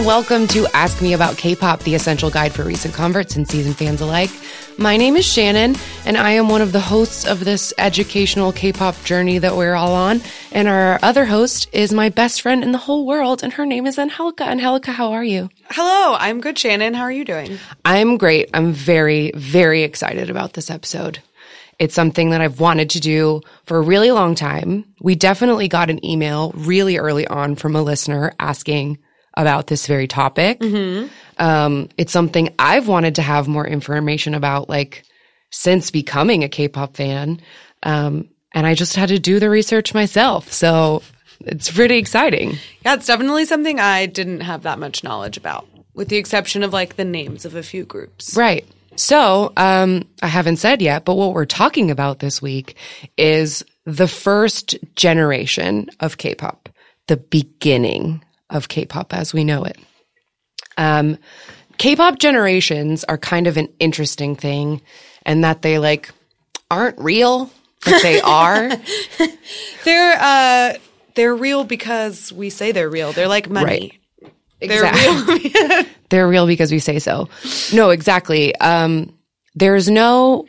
and welcome to Ask Me About K-pop, the essential guide for recent converts and seasoned fans alike. My name is Shannon, and I am one of the hosts of this educational K-pop journey that we're all on. And our other host is my best friend in the whole world, and her name is Angelica. Angelica, how are you? Hello, I'm good, Shannon. How are you doing? I'm great. I'm very, very excited about this episode. It's something that I've wanted to do for a really long time. We definitely got an email really early on from a listener asking about this very topic. Um, it's something I've wanted to have more information about, like since becoming a K-pop fan. Um, and I just had to do the research myself. So it's pretty exciting. Yeah, it's definitely something I didn't have that much knowledge about, with the exception of like the names of a few groups. Right. So, um, I haven't said yet, but what we're talking about this week is the first generation of K-pop, the beginning of K-pop as we know it. Um, K-pop generations are kind of an interesting thing and that they like aren't real, but they are. They're uh they're real because we say they're real. They're like money. They're Exactly. real. They're real because we say so. No, exactly. Um, there's no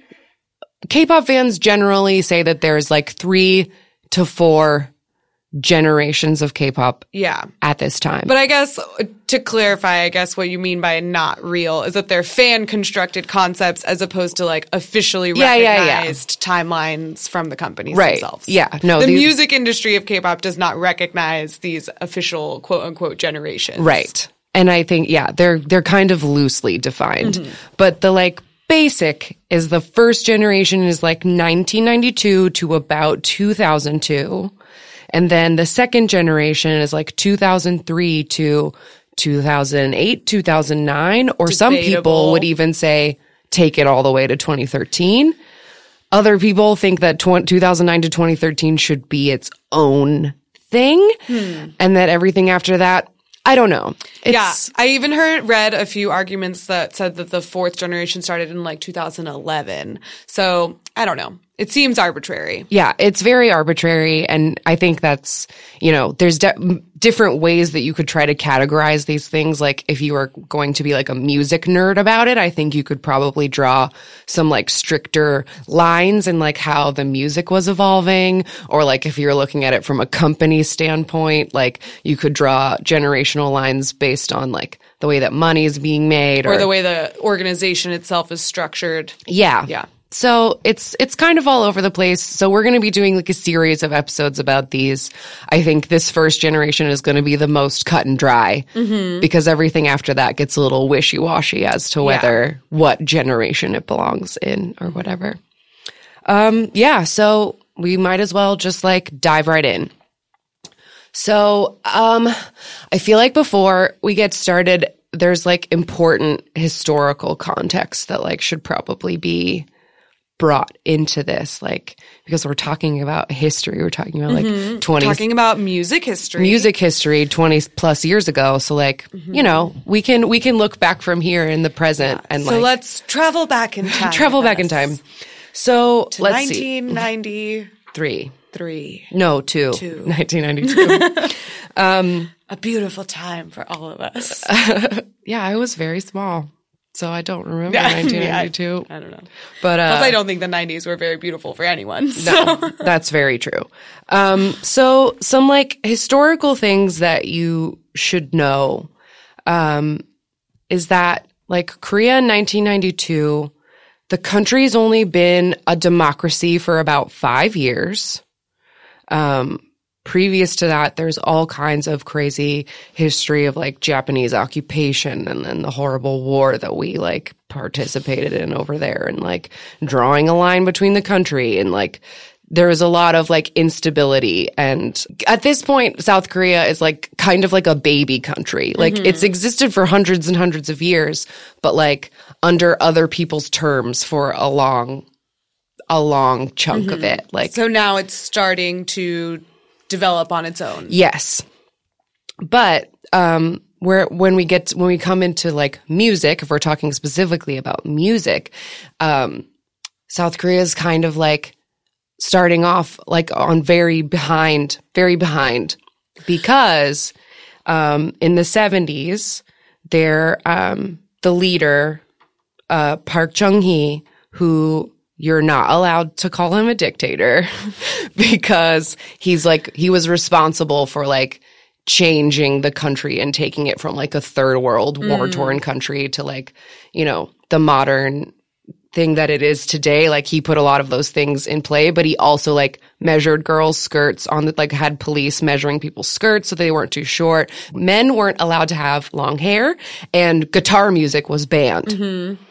K-pop fans generally say that there's like three to four generations of K-pop yeah. at this time. But I guess to clarify, I guess what you mean by not real is that they're fan constructed concepts as opposed to like officially Yeah, yeah, yeah. recognized timelines from the companies Right. themselves. Yeah. No, the these- music industry of K-pop does not recognize these official quote unquote generations. Right. And I think, yeah, they're, they're kind of loosely defined, mm-hmm. but the like basic is the first generation is like 1992 to about 2002. And then the second generation is like 2003 to 2008, 2009, or some people would even say take it all the way to 2013. Other people think that tw- 2009 to 2013 should be its own thing hmm. and that everything after that, I don't know. It's, Yeah, I even heard read a few arguments that said that the fourth generation started in like 2011. So I don't know. It seems arbitrary. Yeah, it's very arbitrary. And I think that's, you know, there's de- different ways that you could try to categorize these things. Like if you were going to be like a music nerd about it, I think you could probably draw some like stricter lines and like how the music was evolving. Or like if you're looking at it from a company standpoint, like you could draw generational lines based on like the way that money is being made Or the way the organization itself is structured. yeah. Yeah. So it's it's kind of all over the place. So we're going to be doing like a series of episodes about these. I think this first generation is going to be the most cut and dry because everything after that gets a little wishy washy as to whether what generation it belongs in or whatever. Um, yeah. So we might as well just like dive right in. So, um, I feel like before we get started, there's like important historical context that like should probably be brought into this, like because we're talking about history, we're talking about like mm-hmm. 20 Talking about music history. music history 20 plus years ago. So like, mm-hmm. you know, we can we can look back from here in the present and So like let's travel back in time. travel back in time. So To let's see, 1993. three, no, two, Two. 1992. Um, A beautiful time for all of us. yeah, I was very small, so I don't remember Yeah, 1992. I don't know. But uh, Plus, I don't think the 90s were very beautiful for anyone. So. No, that's very true. Um, so some like historical things that you should know, um, is that like Korea in 1992, the country's only been a democracy for about five years. Um, previous to that, there's all kinds of crazy history of like Japanese occupation and then the horrible war that we like participated in over there and like drawing a line between the country and like there was a lot of like instability and at this point South Korea is like kind of like a baby country. Like mm-hmm. it's existed for hundreds and hundreds of years, but like under other people's terms for a long a long chunk of mm-hmm. it. Like so now it's starting to develop on its own. Yes. But um where when we get when we come into like music, if we're talking specifically about music, um South Korea is kind of like starting off like on very behind, very behind because um, in the 70s, their um, the leader, uh, Park Chung hee, who you're not allowed to call him a dictator because he's like he was responsible for like changing the country and taking it from like a third world war mm. torn country to like you know the modern thing that it is today. Like he put a lot of those things in play but he also like measured girls skirts on the like had police measuring people's skirts so they weren't too short. Men weren't allowed to have long hair and guitar music was banned. Mm-hmm.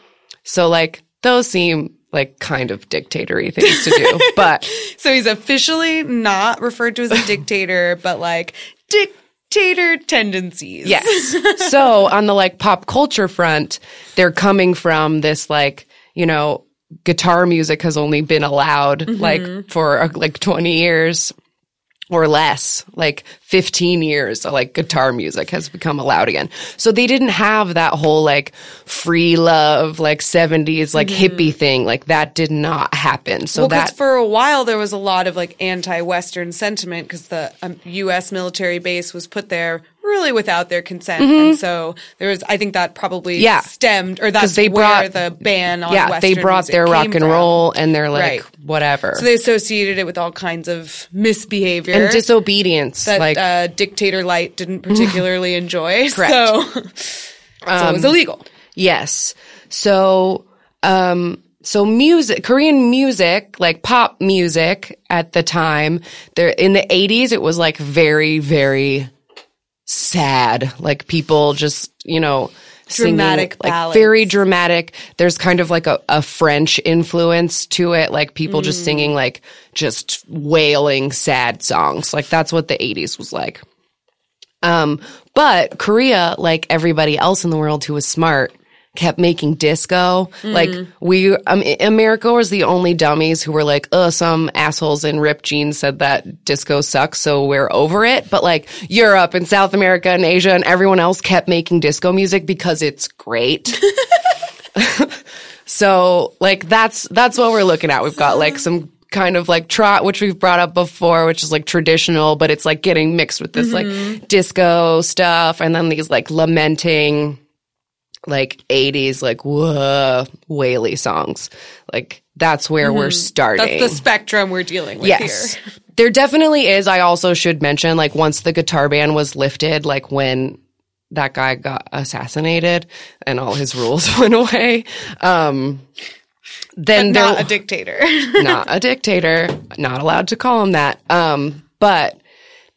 So like those seem like kind of dictatory things to do but So he's officially not referred to as a dictator, but like dictator tendencies. Yes. so on the like pop culture front, they're coming from this like, you know, guitar music has only been allowed like for uh, like 20 years or less, like 15 years, so, like guitar music has become allowed again. So they didn't have that whole like free love, like 70s, like hippie thing. Like that did not happen. So Well, that, for a while there was a lot of like anti-Western sentiment because the um, U.S. military base was put there really without their consent, and so there was. I think that probably Mm-hmm. Yeah. stemmed or that's they where brought- the ban on yeah, Western they brought their rock and from. roll and they're like, Right. whatever. So they associated it with all kinds of misbehavior and disobedience. that like, uh, dictator light didn't particularly enjoy. Correct. So, so it was illegal. Yes. So, um, so music, Korean music, like pop music at the time, there in the 80s, it was like very, very sad. Like people just, you know, singing, Dramatic like very dramatic. There's kind of like a, a French influence to it, like people just singing like just wailing sad songs. Like that's what the 80s was like. Um, but Korea, like everybody else in the world who was smart, kept making disco. Like we, um, America was the only dummies who were like, "Uh, some assholes in ripped jeans said that disco sucks, so we're over it." But like Europe and South America and Asia and everyone else kept making disco music because it's great. So like that's that's what we're looking at. We've got like some kind of like trot, which we've brought up before, which is like traditional, but it's like getting mixed with this like disco stuff, and then these like lamenting, like '80s like whoa waily songs. Like that's where we're starting. That's the spectrum we're dealing with Yes. here. There definitely is. I also should mention, like, once the guitar ban was lifted, like when that guy got assassinated and all his rules went away, um, then Not there, a dictator. not a dictator, not allowed to call him that. Um, but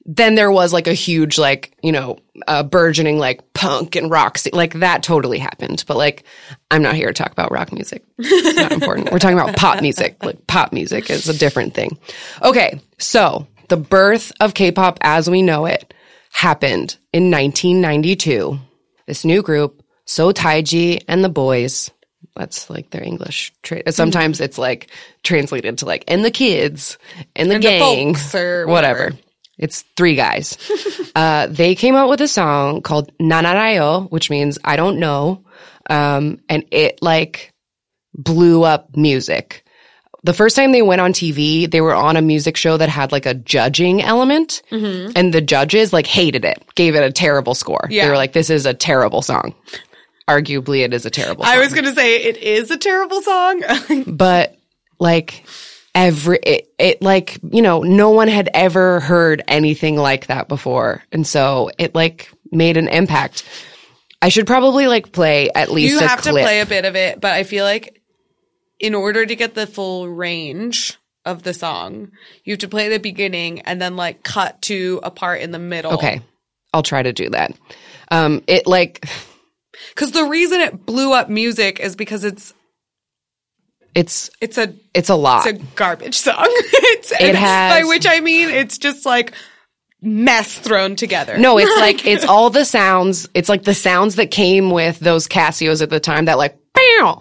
then there was like a huge, like, you know, uh, burgeoning like punk and rock, scene. like that totally happened. But like, I'm not here to talk about rock music. It's not important. We're talking about pop music. Like, pop music is a different thing. Okay. So the birth of K-pop as we know it happened in 1992. This new group, Seo Taiji and the Boys, that's like their English. Tra- sometimes it's like translated to like and the kids and the And the gang folks or whatever. whatever. It's three guys. uh, they came out with a song called Nan Arayo, which means I don't know, um, and it like blew up music. The first time they went on TV, they were on a music show that had like a judging element, and the judges like hated it, gave it a terrible score. They were like, "This is a terrible song." Arguably, it is a terrible. song I was going to say it is a terrible song. but like every it, it like you know no one had ever heard anything like that before. And so it like made an impact. I should probably like play at least you a have clip. to play a bit of it, but I feel like in order to get the full range of the song, you have to play the beginning and then like cut to a part in the middle. okay. I'll try to do that. Um it like Because the reason it blew up music is because it's it's it's a it's a lot it's a garbage song. it's, It has- by which I mean it's just like mess thrown together. no it's like it's all the sounds it's like the sounds that came with those casios at the time that like bam.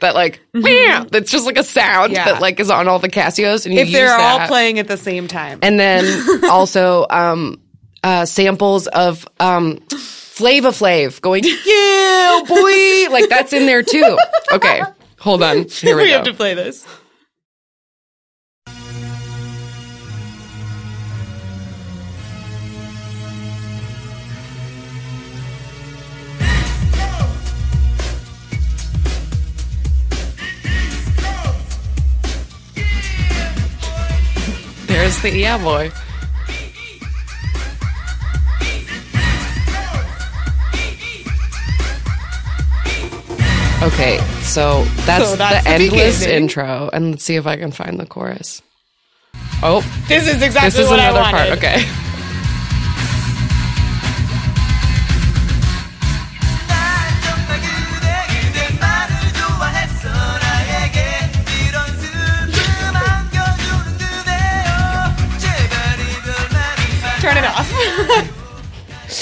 that like Pow! that's just like a sound Yeah. that like is on all the casios and you if they're use all playing at the same time. and then also um, uh, samples of um, Flavor Flav going, yeah, boy, like that's in there too. Okay, Hold on. Here we, we have to play this. There's the yeah boy. Okay, so that's, So that's the, the endless beginning. intro, and let's see if I can find the chorus. Oh, This is exactly this is what another I wanted. part. Okay.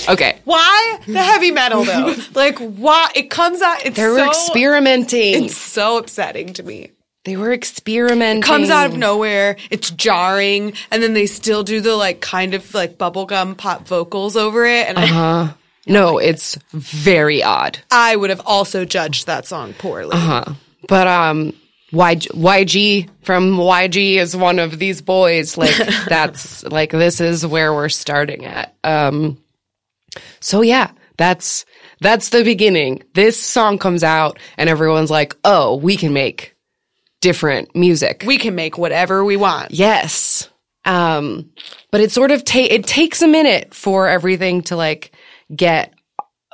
Okay. why the heavy metal though? like why it comes out? It's They were so, experimenting. It's so upsetting to me. they were experimenting. It comes out of nowhere. It's jarring, and then they still do the like kind of like bubblegum pop vocals over it. And I, No, it's very odd. I would have also judged that song poorly. Uh huh. But um YG, YG from YG is one of these boys. Like that's like this is where we're starting at. Um so yeah, that's that's the beginning. This song comes out and everyone's like, "Oh, we can make different music." We can make whatever we want. Yes. Um, but it sort of ta- it takes a minute for everything to like get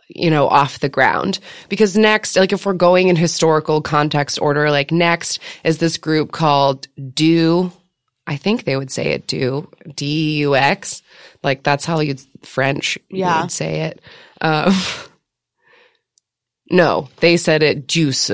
you know off the ground because next like if we're going in historical context order like next is this group called do I think they would say it do D U X like that's how you French you would say it um no they said it juice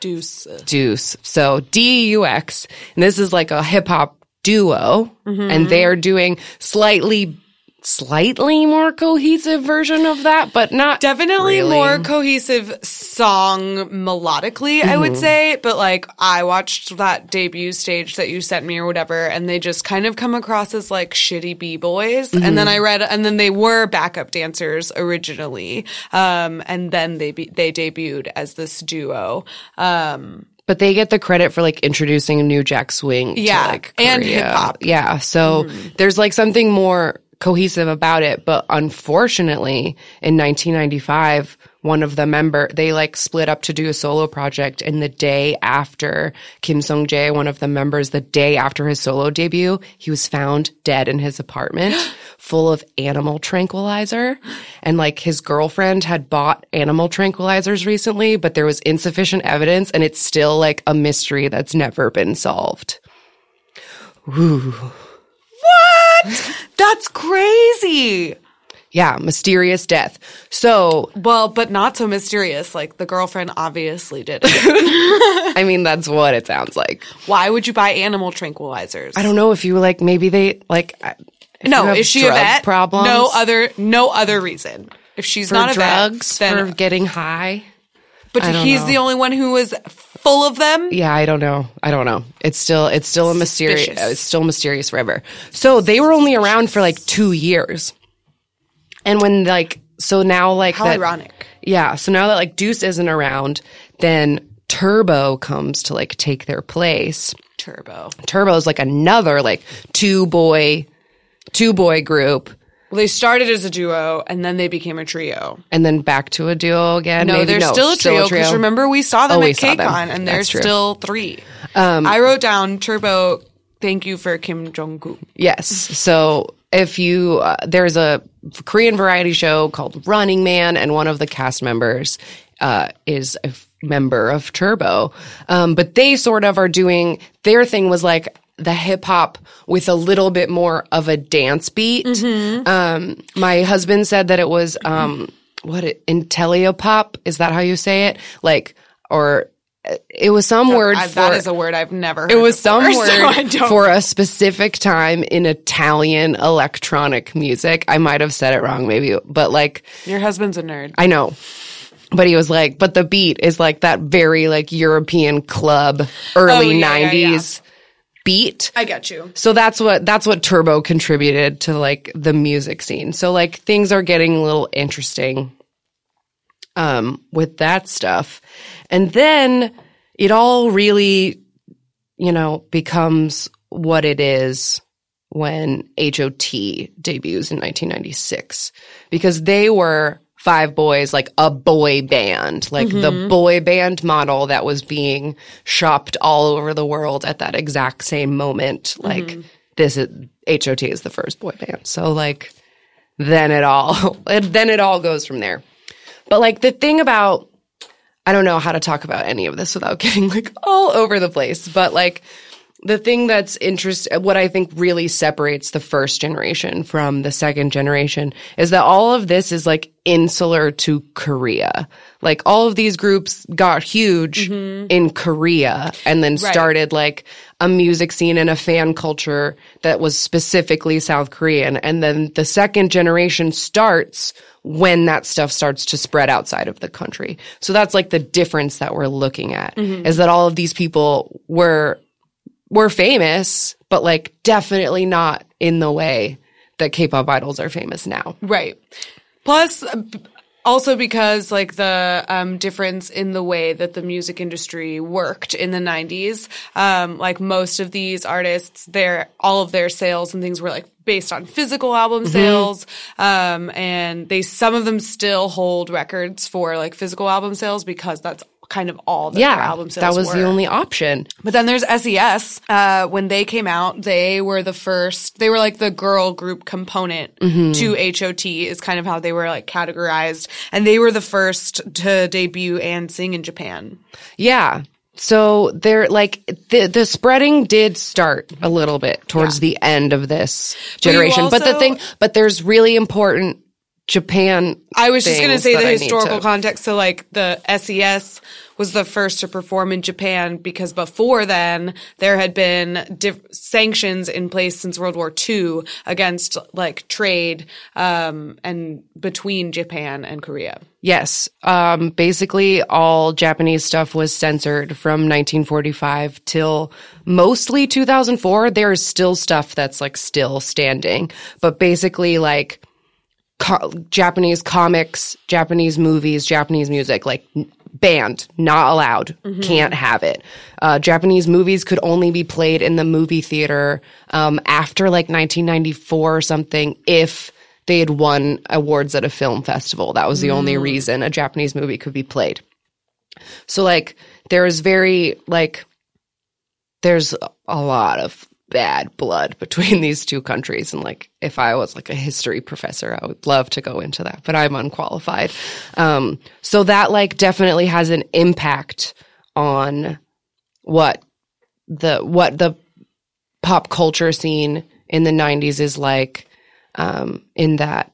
Deuce. Deuce. So D U X. And this is like a hip hop duo. And they are doing slightly, slightly more cohesive version of that, but not Definitely really. more cohesive song melodically, I Mm-hmm. would say. But like, I watched that debut stage that you sent me or whatever, and they just kind of come across as like shitty b boys. And Mm-hmm. then I read, and then they were backup dancers originally, um, and then they be, they debuted as this duo. Um, But they get the credit for like introducing a new Jack Swing. to, Yeah, like, and hip-hop. Yeah. So there's like something more cohesive about it. But unfortunately, in 1995, one of the member, they like split up to do a solo project. And the day after Kim Sung Jae, one of the members, the day after his solo debut, he was found dead in his apartment full of animal tranquilizer. And like his girlfriend had bought animal tranquilizers recently, but there was insufficient evidence and it's still like a mystery that's never been solved. That's crazy. Yeah, mysterious death. So, Well, but not so mysterious. Like the girlfriend obviously did. I mean, that's what it sounds like. Why would you buy animal tranquilizers? I don't know if you like, maybe they like, uh, No, is she a vet? Problems No other, no other reason. If she's for not a drugs, vet, then, for getting high. But he's know. the only one who was full of them. Yeah, I don't know. I don't know. It's still it's still a mysterious uh, it's still mysterious river. So they were only around for like 2 years. And when like so now like How that ironic. Yeah, so now that like Deuce isn't around, then Turbo comes to like take their place. Turbo. Turbo is like another like two boy two boy group Well, they started as a duo and then they became a trio. and then back to a duo again. No, Maybe, they're still a trio because remember we saw them Oh, at. KCON and there's That's true. Um, still three. I wrote down Turbo. Thank you for Kim Jong Kook. Yes. So if you, uh, there's a Korean variety show called Running Man, and one of the cast members uh, is a f- member of Turbo. Um, but they sort of are doing their thing was like the hip hop with a little bit more of a dance beat. Um, my husband said that it was um, what it, Intelliopop. Is that how you say it? Like or. uh, It was some word I, for that is a word I've never heard. it was some before, so I word don't- for a specific time in Italian electronic music. I might have said it wrong, maybe, but like, Your husband's a nerd. I know. But he was like, but the beat is like that very like European club early Oh, yeah, yeah, yeah. 90s beat. I get you. So that's what that's what Turbo contributed to like the music scene. So like things are getting a little interesting um with that stuff. And then it all really you know becomes what it is when HOT debuts in 1996 because they were five boys like a boy band like the mm-hmm. boy band model that was being shopped all over the world at that exact same moment like mm-hmm. this is HOT is the first boy band. So like then it all then it all goes from there. But like the thing about I don't know how to talk about any of this without getting like all over the place, but like the thing that's interest what I think really separates the first generation from the second generation is that all of this is like insular to Korea. Like all of these groups got huge mm-hmm. in Korea and then started like a music scene and a fan culture that was specifically South Korean. And then the second generation starts when that stuff starts to spread outside of the country. So that's like the difference that we're looking at mm-hmm. is that all of these people were were famous, but like definitely not in the way that K-pop idols are famous now. Right. Plus, also because like the um, difference in the way that the music industry worked in the 90s, um, like most of these artists, their all of their sales and things were like based on physical album Mm-hmm. sales, um, and they some of them still hold records for like physical album sales because that's kind of all that their Yeah, album sales that was were. the only option. But then there's SES. Uh, when they came out, they were the first, they were like the girl group component Mm-hmm. to HOT is kind of how they were like categorized. And they were the first to debut and sing in Japan. Yeah. So they're like the the spreading did start a little bit towards the end of this generation, but, the thing, but there's really important Japan. I was just going to say the historical context. So like the SES was the first to perform in Japan because before then there had been diff- sanctions in place since World War II against like trade, um, and between Japan and Korea. Yes. Um, basically, all Japanese stuff was censored from 1945 till mostly 2004. There is still stuff that's like still standing, but basically, like co- Japanese comics, Japanese movies, Japanese music, like banned, not allowed, can't have it. Uh, Japanese movies could only be played in the movie theater um, after like 1994 or something if they had won awards at a film festival. That was the only reason a Japanese movie could be played. So like there is very like there's a lot of bad blood between these two countries and like if I was like a history professor I would love to go into that but I'm unqualified. Um so that like definitely has an impact on what the what the pop culture scene in the 90s is like um in that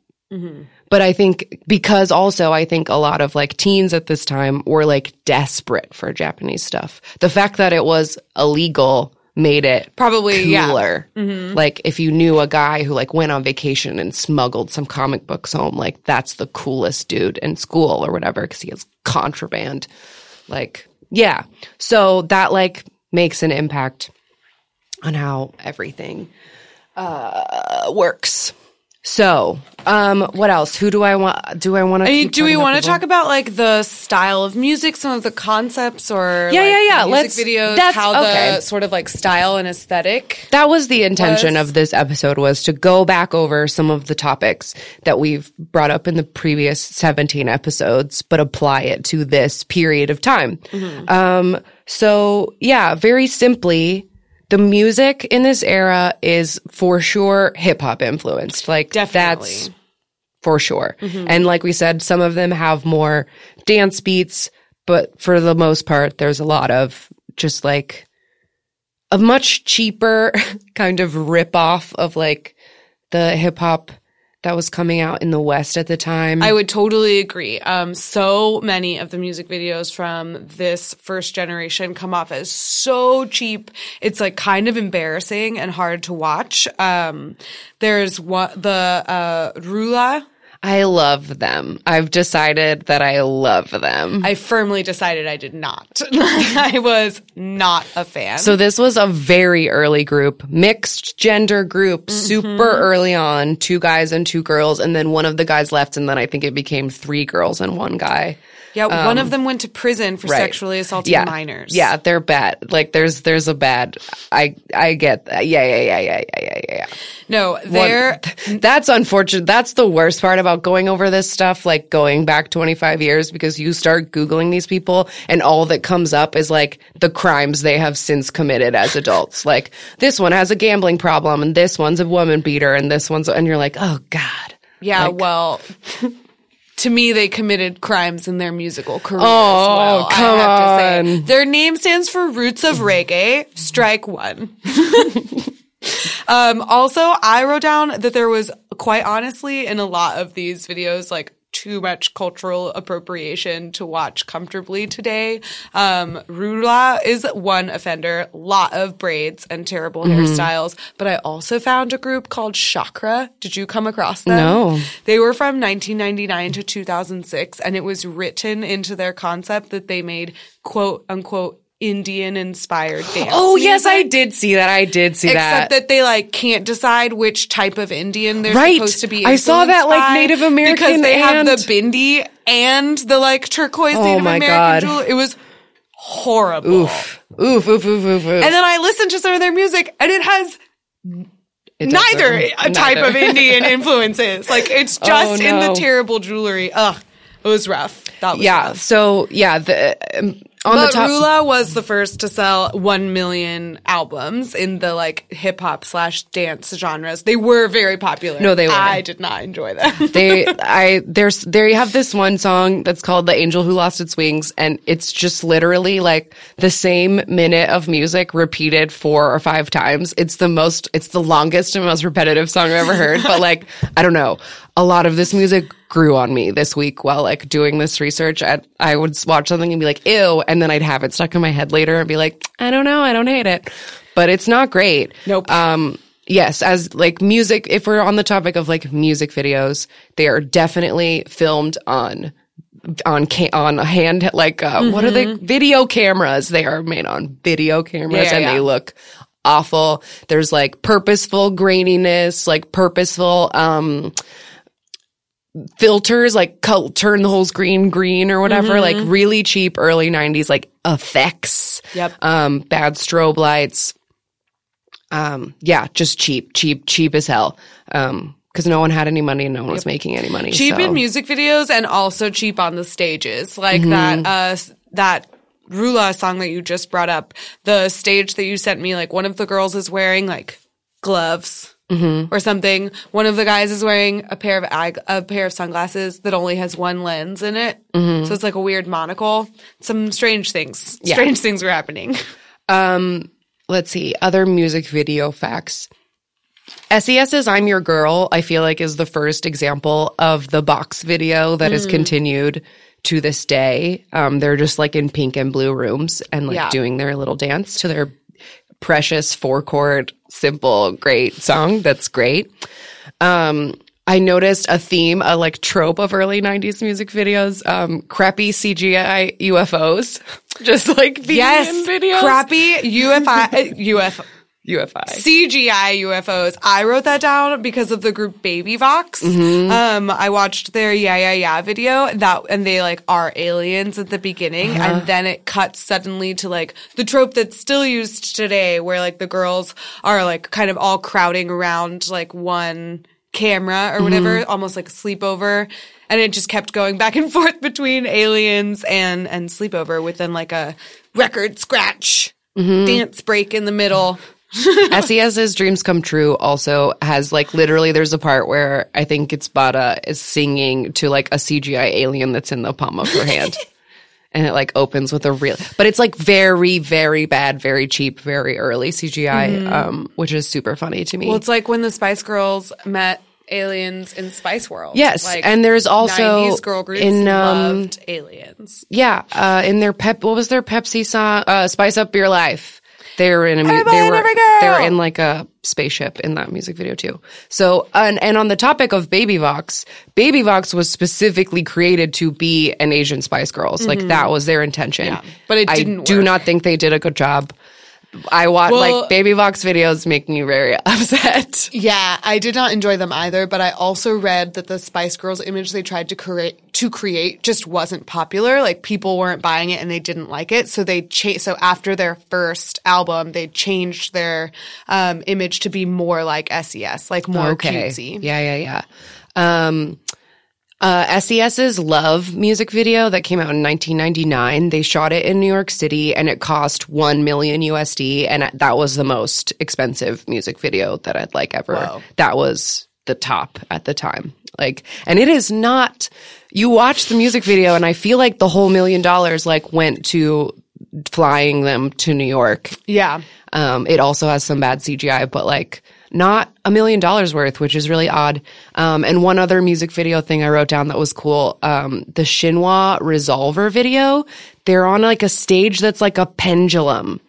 but I think because also I think a lot of like teens at this time were like desperate for Japanese stuff. The fact that it was illegal made it Probably, yeah. cooler. Like if you knew a guy who like went on vacation and smuggled some comic books home, like that's the coolest dude in school or whatever because he has contraband. Like yeah, so that like makes an impact on how everything uh, works. So, um, what else? Who do I want? Do I want to? I mean, do we want to talk about like the style of music, some of the concepts, or Yeah, like, yeah, yeah. Let's- videos, that's- how okay. the sort of like style and aesthetic? That was the intention was- of this episode was to go back over some of the topics that we've brought up in the previous 17 episodes, but apply it to this period of time. Um, so yeah, very simply, the music in this era is for sure hip hop influenced. Like Definitely. that's for sure. Mm-hmm. And like we said, some of them have more dance beats, but for the most part, there's a lot of just like a much cheaper kind of rip off of like the hip hop that was coming out in the West at the time. I would totally agree. Um, so many of the music videos from this first generation come off as so cheap. It's like kind of embarrassing and hard to watch. Um, there's what the uh, Roo'Ra. I love them. I've decided that I love them. I firmly decided I did not. I was not a fan. So this was a very early group, mixed gender group, mm-hmm. super early on, two guys and two girls, and then one of the guys left, and then I think it became three girls and one guy. Yeah, one of them went to prison for Um, Right. sexually assaulting yeah. minors. Yeah, they're bad. Like there's there's a bad. I I get that. Yeah, yeah, yeah, yeah, yeah, yeah, yeah. No, they're that's unfortunate. That's the worst part about going over this stuff, like going back 25 years, because you start Googling these people and all that comes up is like the crimes they have since committed as adults. Like this one has a gambling problem and this one's a woman beater and this one's, and you're like, oh God. Yeah, well, to me, they committed crimes in their musical career. Oh, as well, come I have to say. on. Their name stands for Roots of Reggae. Strike one. um, also, I wrote down that there was quite honestly in a lot of these videos, like too much cultural appropriation to watch comfortably today. Um, Roo'Ra is one offender, lot of braids and terrible Mm-hmm. hairstyles, but I also found a group called Chakra. Did you come across them? No. They were from 1999 to 2006, and it was written into their concept that they made quote unquote Indian inspired dance. Oh, yes, I did see that. I did see Except that. Except that they like can't decide which type of Indian they're Right. supposed to be. I saw that, like, Native American because they have the bindi and the like turquoise Oh Native my American God. jewel. It was horrible. oof. Oof, oof, oof, oof, oof. And then I listened to some of their music, and it has It neither a type neither. of Indian influences. Like it's just in the terrible jewelry. Ugh, it was rough. That was Yeah. rough. So yeah, the um, on But the top. Roo'Ra was the first to sell one million albums in the like hip hop slash dance genres. They were very popular. No, they were. I did not enjoy them. they I there's there you have this one song that's called The Angel Who Lost Its Wings and it's just literally like the same minute of music repeated four or five times. It's the most it's the longest and most repetitive song I've ever heard, but like I don't know. A lot of this music grew on me this week while like doing this research. I I would watch something and be like, "Ew," and then I'd have it stuck in my head later and be like, "I don't know, I don't hate it." But it's not great. Nope. Um yes, as like music, if we're on the topic of like music videos, they are definitely filmed on on ca- on a hand like uh, what are the video cameras? They are made on video cameras Yeah, and yeah. they look awful. There's like purposeful graininess, like purposeful um filters like turn the whole screen green or whatever like really cheap early 90s like effects Yep. um bad strobe lights um yeah just cheap cheap cheap as hell um because no one had any money and no one was making any money cheap so. in music videos and also cheap on the stages. Like Mm-hmm. that uh that Roo'Ra song that you just brought up, the stage that you sent me, like one of the girls is wearing like gloves. Mm-hmm. Or something. One of the guys is wearing a pair of eye, a pair of sunglasses that only has one lens in it, Mm-hmm. so it's like a weird monocle. Some strange things. Yeah. Strange things were happening. Um, let's see, other music video facts. SES's I'm Your Girl, I feel like is the first example of the box video that Mm. is continued to this day. Um, they're just like in pink and blue rooms and like Yeah. doing their little dance to their precious four chord, simple, great song. That's great. Um, I noticed a theme, a like trope of early 90s music videos, um, crappy CGI UFOs. Just like being Yes, videos. crappy UFI, UFO. UFI. CGI UFOs. I wrote that down because of the group Baby Vox. Mm-hmm. Um, I watched their Yeah Yeah Yeah video that, and they like are aliens at the beginning, Uh-huh. and then it cuts suddenly to like the trope that's still used today, where like the girls are like kind of all crowding around like one camera or whatever, Mm-hmm. almost like a sleepover. And it just kept going back and forth between aliens and and sleepover within like a record scratch Mm-hmm. dance break in the middle. SES's Dreams Come True also has like literally there's a part where I think it's Bada is singing to like a CGI alien that's in the palm of her hand. and it like opens with a real but it's like very, very bad, very cheap, very early CGI, um, which is super funny to me. Well, it's like when the Spice Girls met aliens in Spice World. Yes, like, and there's also 90s girl groups in, um, loved aliens. Yeah, uh, in their pep, what was their Pepsi song? Uh, "Spice Up Your Life." They were in a, mu- they were, they were in like a spaceship in that music video too. So, and, and on the topic of Baby Vox, Baby Vox was specifically created to be an Asian Spice Girls. Like that was their intention. Mm-hmm. but it I do work. not think they did a good job. I watch Well- like Baby Vox videos make me very upset. Yeah, I did not enjoy them either, but I also read that the Spice Girls image they tried to create to create just wasn't popular. Like people weren't buying it and they didn't like it, so they cha- so after their first album, they changed their um, image to be more like SES, like more cutesy. Yeah, yeah, yeah. Um, uh, SES's Love music video that came out in 1999, they shot it in New York City and it cost 1 million USD. And that was the most expensive music video that I'd like ever. Wow. That was the top at the time. Like, and it is not, you watch the music video and I feel like the whole million dollars like went to flying them to New York Yeah. um, it also has some bad CGI, but like not a million dollars worth, which is really odd. Um, and one other music video thing I wrote down that was cool, um, the Shinhwa Resolver video. They're on like a stage that's like a pendulum.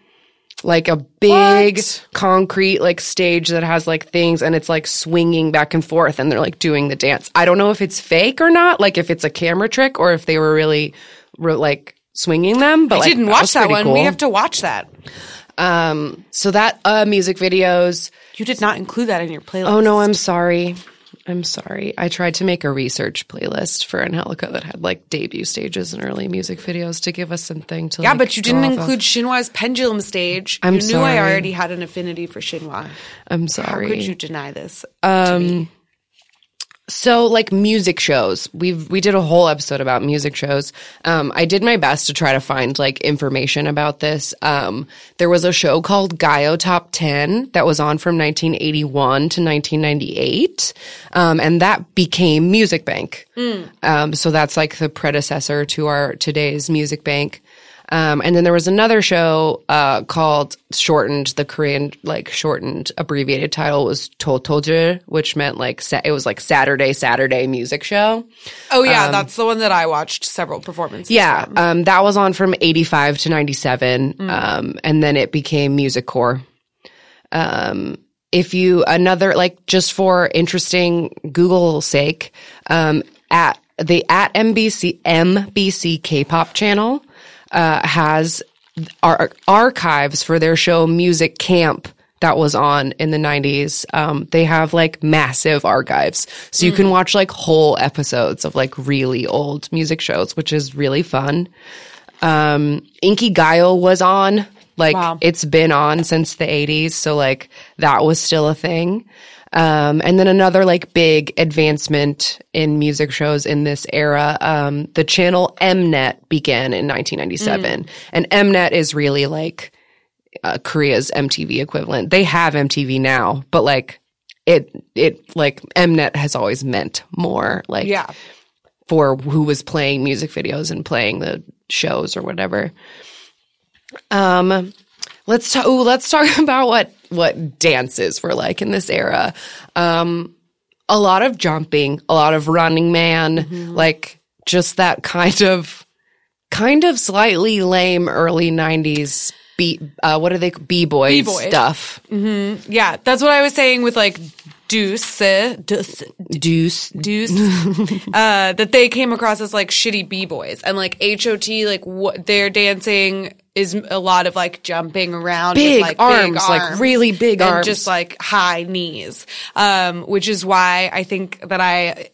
Like a big What? concrete like stage that has like things and it's like swinging back and forth and they're like doing the dance. I don't know if it's fake or not, like if it's a camera trick or if they were really re- like swinging them. But I like, didn't watch that pretty one. We have to watch that. Um, so that uh, music videos. You did not include that in your playlist. Oh no, I'm sorry. I'm sorry. I tried to make a research playlist for Angelica that had like debut stages and early music videos to give us something to. Yeah, like, but you didn't off of. include Shinhwa's pendulum stage. I'm you knew I already had an affinity for Shinwa. I'm sorry. How could you deny this? So like music shows, we've we did a whole episode about music shows. Um, I did my best to try to find like information about this. Um, there was a show called Gayo Top Ten that was on from 1981 to 1998, um, and that became Music Bank. Um, so that's like the predecessor to our today's Music Bank. Um, and then there was another show uh, called shortened. The Korean like shortened abbreviated title was Toltoje, which meant like sa- it was like Saturday Saturday music show. Oh yeah, that's the one that I watched several performances. Yeah, um, that was on from eighty five to ninety seven, um, and then it became Music Core. Um, if you another like just for interesting Google sake, um, at the at MBC MBC K-pop channel uh, has ar- archives for their show Music Camp that was on in the 90s. Um, they have like massive archives. So you can watch like whole episodes of like really old music shows, which is really fun. Um, Inkigayo was on. Like Wow. it's been on since the 80s. So like that was still a thing. Um, and then another like big advancement in music shows in this era, um, the channel Mnet began in 1997. And Mnet is really like, uh, Korea's MTV equivalent. They have MTV now, but like it, it like Mnet has always meant more like yeah. for who was playing music videos and playing the shows or whatever. Um, let's talk. Ooh, let's talk about what what dances were like in this era. Um, a lot of jumping, a lot of running man, like just that kind of kind of slightly lame early '90s b uh, what are they b boy B-boy. stuff. Yeah, that's what I was saying with like Deuce, uh, Deuce, Deuce, Deuce, uh, that they came across as like shitty b boys, and like HOT, like what they're dancing is a lot of like jumping around, Big with, like arms, big like, really big and arms. just like high knees, um, which is why I think that I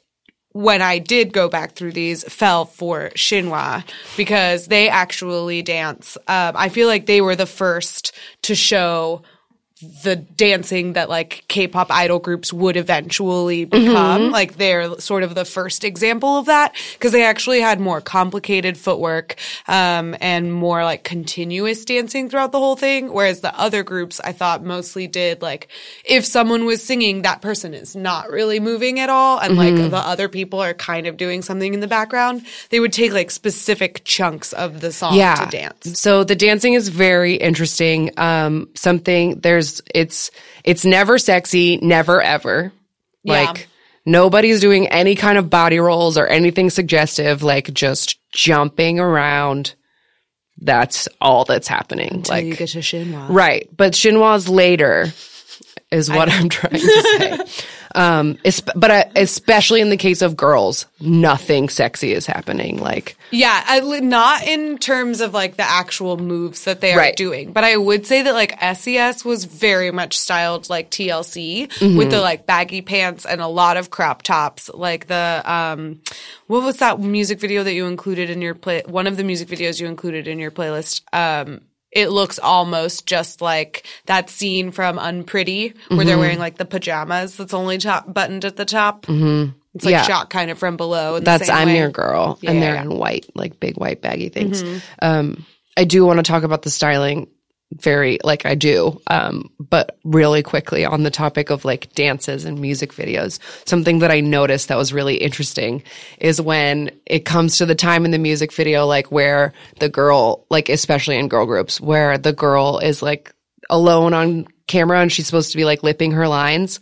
when I did go back through these, fell for Shinhwa because they actually dance. Um, I feel like they were the first to show the dancing that like K-pop idol groups would eventually become. Like they're sort of the first example of that because they actually had more complicated footwork um, and more like continuous dancing throughout the whole thing. Whereas the other groups, I thought mostly did like if someone was singing, that person is not really moving at all, and like the other people are kind of doing something in the background. They would take like specific chunks of the song yeah. to dance. So the dancing is very interesting. Um, something there's it's it's never sexy, never ever. Yeah. Like nobody's doing any kind of body rolls or anything suggestive. Like just jumping around. That's all that's happening. Till you get to Shinhwa. Right. But Shinhwa's later is what I'm trying to say. Um, but especially in the case of girls, nothing sexy is happening. Like, Yeah, I, not in terms of like the actual moves that they are Right. doing, but I would say that like SES was very much styled like TLC Mm-hmm. with the like baggy pants and a lot of crop tops. Like the um, what was that music video that you included in your play? One of the music videos you included in your playlist. Um, it looks almost just like that scene from Unpretty where Mm-hmm. they're wearing like the pajamas that's only top buttoned at the top. Mm-hmm. It's like Yeah. shot kind of from below. in the that's same I'm way. your girl, and they're Yeah. in white, like big white baggy things. Um, I do want to talk about the styling very like I do. Um, but really quickly on the topic of like dances and music videos, something that I noticed that was really interesting is when it comes to the time in the music video, like where the girl, like especially in girl groups, where the girl is like alone on camera and she's supposed to be like lipping her lines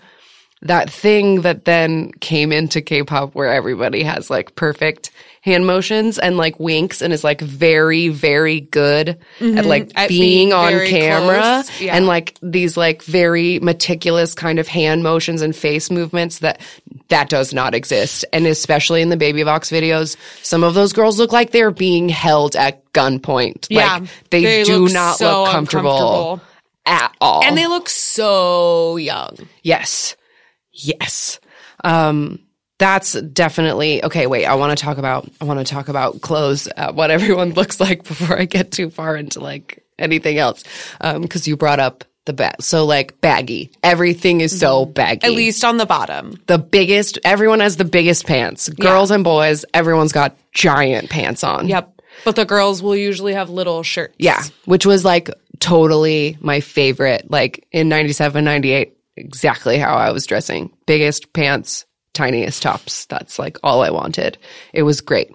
that thing that then came into K-pop where everybody has like perfect hand motions and like winks and is like very very good at like Mm-hmm. At being, being on camera yeah. and like these like very meticulous kind of hand motions and face movements that that does not exist and especially in the baby vox videos some of those girls look like they're being held at gunpoint Yeah, like they, they do look not so look comfortable, at all And they look so young. Yes. Yes. Um, that's definitely okay. Wait, I want to talk about I want to talk about clothes, uh, what everyone looks like before I get too far into like anything else. Um, because you brought up the bag, so like baggy. Everything is so baggy. At least on the bottom. the biggest. Everyone has the biggest pants. Girls and boys. Everyone's got giant pants on. Yep. But the girls will usually have little shirts. Yeah, which was like totally my favorite. Like in 97, 98, exactly how I was dressing. Biggest pants, tiniest tops. That's like all I wanted. It was great.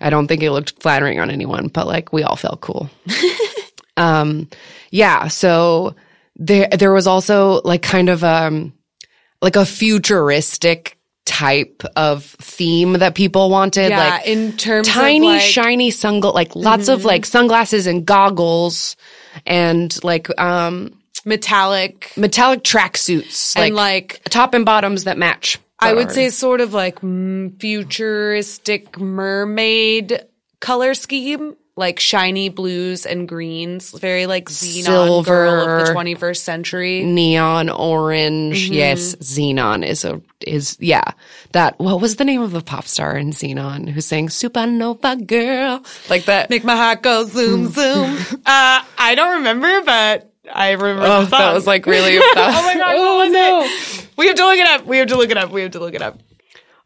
I don't think it looked flattering on anyone, but like we all felt cool. um, yeah. So there, there was also like kind of um, like a futuristic type of theme that people wanted. Yeah, like in terms tiny of like, Mm-hmm. shiny sunglass like lots of like sunglasses and goggles and like um metallic metallic tracksuits like, and like top and bottoms that match I would say sort of like futuristic mermaid color scheme, like shiny blues and greens, very like Zenon girl of the 21st century. neon orange Mm-hmm. yes Zenon is a is yeah that what was the name of the pop star in Zenon who sang supernova girl like that Make my heart go zoom zoom. uh, I don't remember, but I remember oh the song. that was like really oh my god, oh what was no it? We have to look it up. We have to look it up. We have to look it up.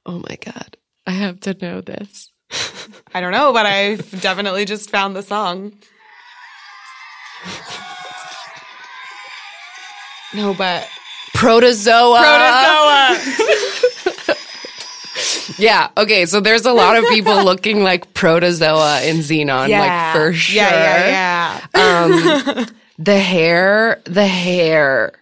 oh my god i have to know this I don't know, but I definitely just found the song. No, but protozoa protozoa. Yeah. Okay. So there's a lot of people looking like protozoa in Zenon, like for sure. Yeah, yeah, yeah. Um, the hair, the hair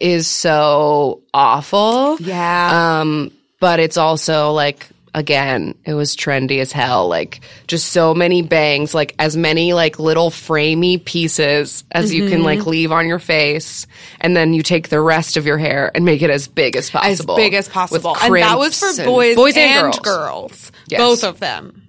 is so awful. yeah. Um, but it's also like again, it was trendy as hell. Like just so many bangs, like as many like little framey pieces as you can like leave on your face, and then you take the rest of your hair and make it as big as possible, as big as possible. And that was for and- boys, boys and, and, girls. girls. Yes. Both of them.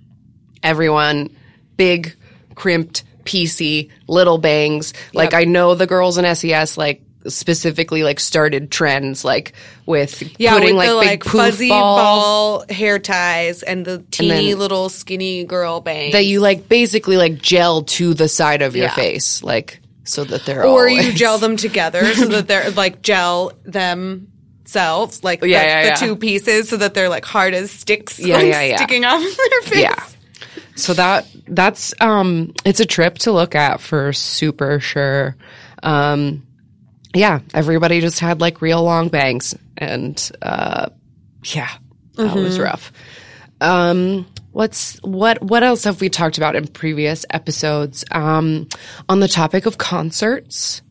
everyone big crimped PC little bangs like Yep. I know the girls in SES like specifically like started trends like with Yeah, putting with like the big like fuzzy ball, ball. hair ties and the teeny then- little skinny girl bangs. that you like basically like gel to the side of your Yeah. face like so that they're or always- you gel them together so that they're like gel themselves, like oh, the, Yeah, the yeah. two pieces, so that they're like hard as sticks, Yeah, like, yeah, yeah. sticking off their face. yeah so that that's um it's a trip to look at for super sure. Um yeah everybody just had like real long bangs and uh yeah that was rough. Um what's what what else have we talked about in previous episodes? Um on the topic of concerts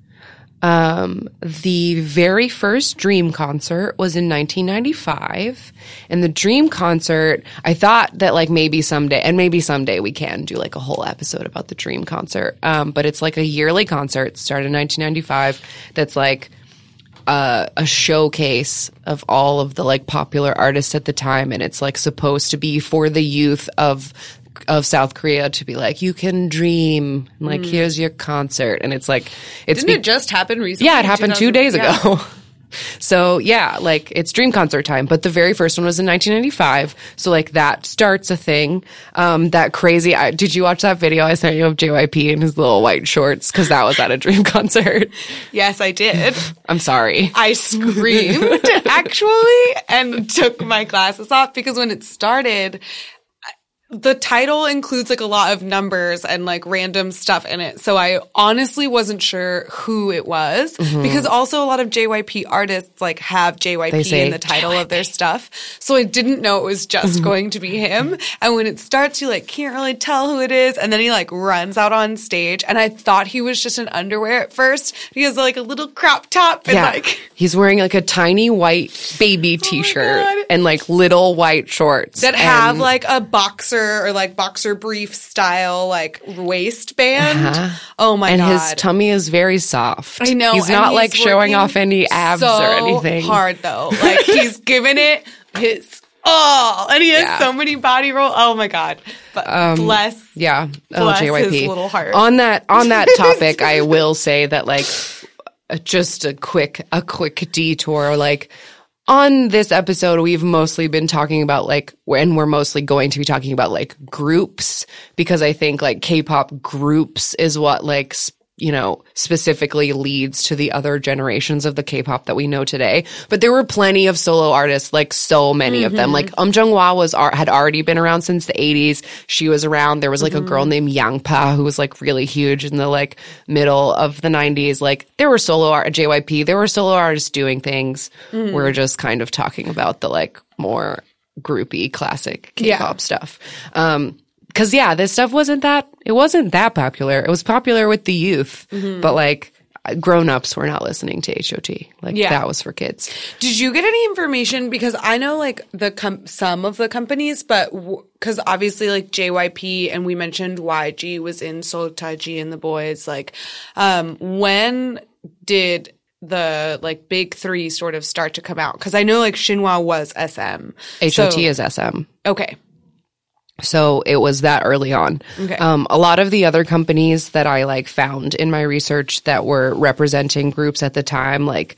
um, the very first Dream concert was in 1995. And the Dream concert, I thought that like maybe someday, and maybe someday we can do like a whole episode about the Dream concert. Um, but it's like a yearly concert, started in 1995, that's like a, a showcase of all of the like popular artists at the time, and it's like supposed to be for the youth of of South Korea to be like, you can dream, like here's your concert, and it's like it's Didn't be- it just happen recently? yeah, it happened two 2000 days yeah. ago. So yeah, like it's dream concert time, but the very first one was in 1995. So like that starts a thing. Um, that crazy. I, did you watch that video I sent you of JYP in his little white shorts? Because that was at a dream concert. Yes, I did. I'm sorry. I screamed actually and took my glasses off because when it started, the title includes like a lot of numbers and like random stuff in it. So I honestly wasn't sure who it was because also a lot of JYP artists like have Mm-hmm. JYP say in the title of their stuff. So I didn't know it was just going to be him. And when it starts, you like can't really tell who it is. And then he like runs out on stage and I thought he was just in underwear at first. He has like a little crop top and Yeah, like he's wearing like a tiny white baby T-shirt God. and like little white shorts that have like a boxer or like boxer brief style like waistband. Uh-huh. Oh my and god. And his tummy is very soft. I know. he's not like showing off any abs so or anything. Hard though. Like he's giving it his all. And he has Yeah. Um, so many body roll. Oh my god. But bless Yeah, Bless his little heart. On that on that topic, I will say that like just a quick a quick detour. Like on this episode, we've mostly been talking about like when we're mostly going to be talking about like groups because I think like K-pop groups is what like. You know, specifically leads to the other generations of the K-pop that we know today. But there were plenty of solo artists, like so many of them. Like Um Jung Hwa was had already been around since the '80s. She was around. There was like a girl named Yang Pa who was like really huge in the like middle of the '90s. Like there were solo art JYP. There were solo artists doing things. We're just kind of talking about the like more groupy classic K-pop stuff. Um, cause yeah, this stuff wasn't that, it wasn't that popular. It was popular with the youth, but like grown-ups were not listening to HOT. Like Yeah. that was for kids. Did you get any information? Because I know like the com- some of the companies, but because obviously like JYP and we mentioned YG was in Seo Taiji and the boys. Like, um, when did the like big three sort of start to come out? Because I know like Shinhwa was SM. HOT So- is SM. okay. So it was that early on. Okay. Um, a lot of the other companies that I like found in my research that were representing groups at the time, like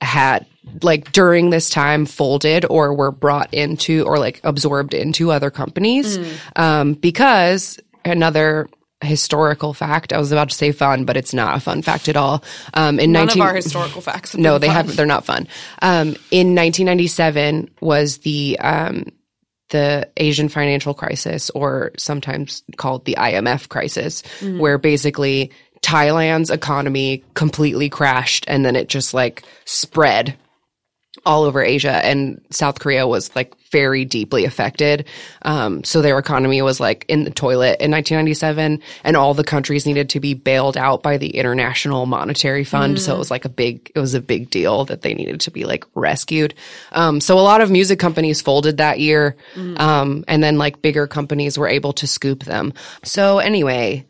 had like during this time folded or were brought into or like absorbed into other companies. Mm. Um, because another historical fact, I was about to say fun, but it's not a fun fact at all. Um, in None 19- of our historical facts. have no, they fun. haven't. They're not fun. Um, in 1997 was the um, the Asian financial crisis, or sometimes called the IMF crisis, mm-hmm. where basically Thailand's economy completely crashed, and then it just like spread all over Asia and South Korea was like very deeply affected. Um, so their economy was like in the toilet in 1997 and all the countries needed to be bailed out by the International Monetary Fund. So it was like a big, it was a big deal that they needed to be like rescued. Um, so a lot of music companies folded that year. Um, and then like bigger companies were able to scoop them. So anyway,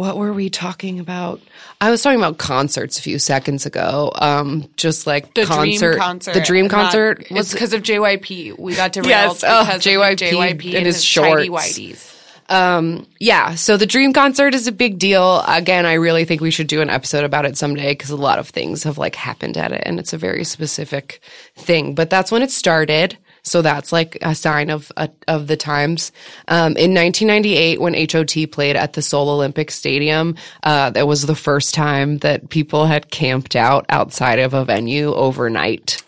what were we talking about? I was talking about concerts a few seconds ago. Um, just like the concert, dream concert. the dream concert it's was because of JYP. We got to Yes, oh, because JYP of JYP and and his his shorts. whiteys. Um, yeah. So the dream concert is a big deal. Again, I really think we should do an episode about it someday because a lot of things have like happened at it and it's a very specific thing. But that's when it started. So that's like a sign of uh, of the times. Um, in 1998, when HOT played at the Seoul Olympic Stadium, uh, that was the first time that people had camped out outside of a venue overnight,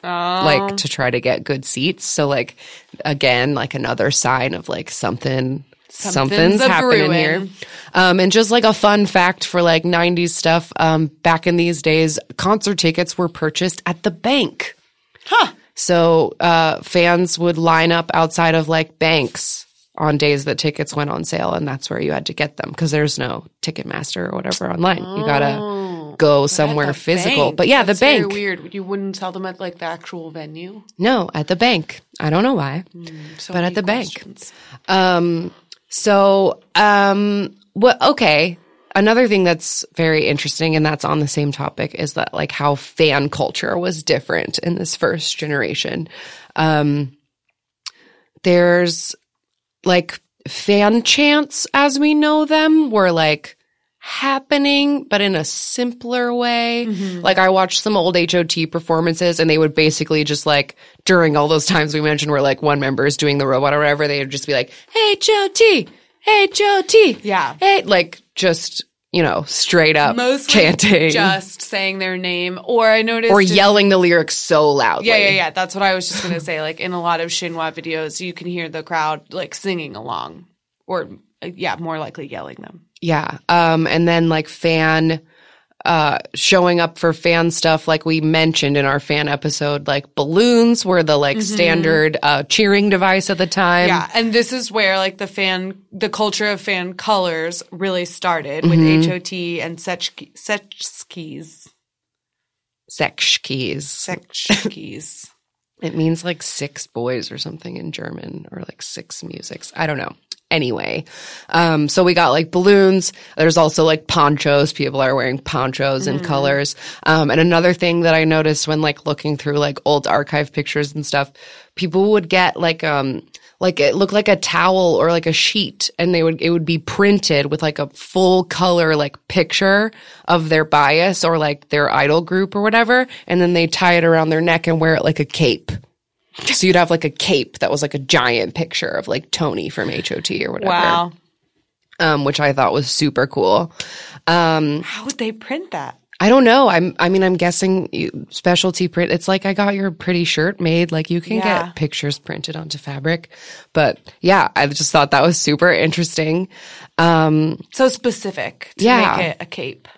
like to try to get good seats. So like again, like another sign of like something something's, Something's happening here. Um, and just like a fun fact for like 90s stuff, um, back in these days, concert tickets were purchased at the bank. Huh. So uh, fans would line up outside of like banks on days that tickets went on sale, and that's where you had to get them because there's no Ticketmaster or whatever online. you gotta go somewhere physical. bank. But yeah, That's the bank. Very weird. You wouldn't sell them at like the actual venue. No, at the bank. I don't know why. So But at the bank. Um, so, um, well, okay. Another thing that's very interesting and that's on the same topic is that like how fan culture was different in this first generation. Um, there's like fan chants as we know them were like happening, but in a simpler way. Like I watched some old HOT performances and they would basically just like during all those times we mentioned where like one member is doing the robot or whatever, they would just be like, Hey HOT, hey HOT. Yeah. Hey, like just, you know, straight up Mostly chanting just saying their name, or I noticed or in- yelling the lyrics so loudly. Yeah, yeah, yeah. That's what I was just gonna say. Like in a lot of Shinhwa videos, you can hear the crowd like singing along, or uh, yeah, more likely yelling them. Yeah. Um, and then like fan, uh, showing up for fan stuff, like we mentioned in our fan episode, like balloons were the like standard, uh, cheering device at the time. Yeah, and this is where like the fan, the culture of fan colors really started Mm-hmm. with HOT and Sechskis. Sechskis. Sechskis. It means like six boys or something in German or like six musics. I don't know. Anyway, um, so we got like balloons. There's also like ponchos. People are wearing ponchos and colors. Um, and another thing that I noticed when like looking through like old archive pictures and stuff, people would get like, um, like it looked like a towel or like a sheet and they would, it would be printed with like a full color like picture of their bias or like their idol group or whatever. And then they tie it around their neck and wear it like a cape. So you'd have like a cape that was like a giant picture of like Tony from HOT or whatever. wow. Um, which I thought was super cool. Um, How would they print that? I don't know. I'm, I mean, I'm guessing you, specialty print. It's like I got your pretty shirt made. Like you can Yeah. get pictures printed onto fabric. But yeah, I just thought that was super interesting. Um, So specific to Yeah. make it a cape.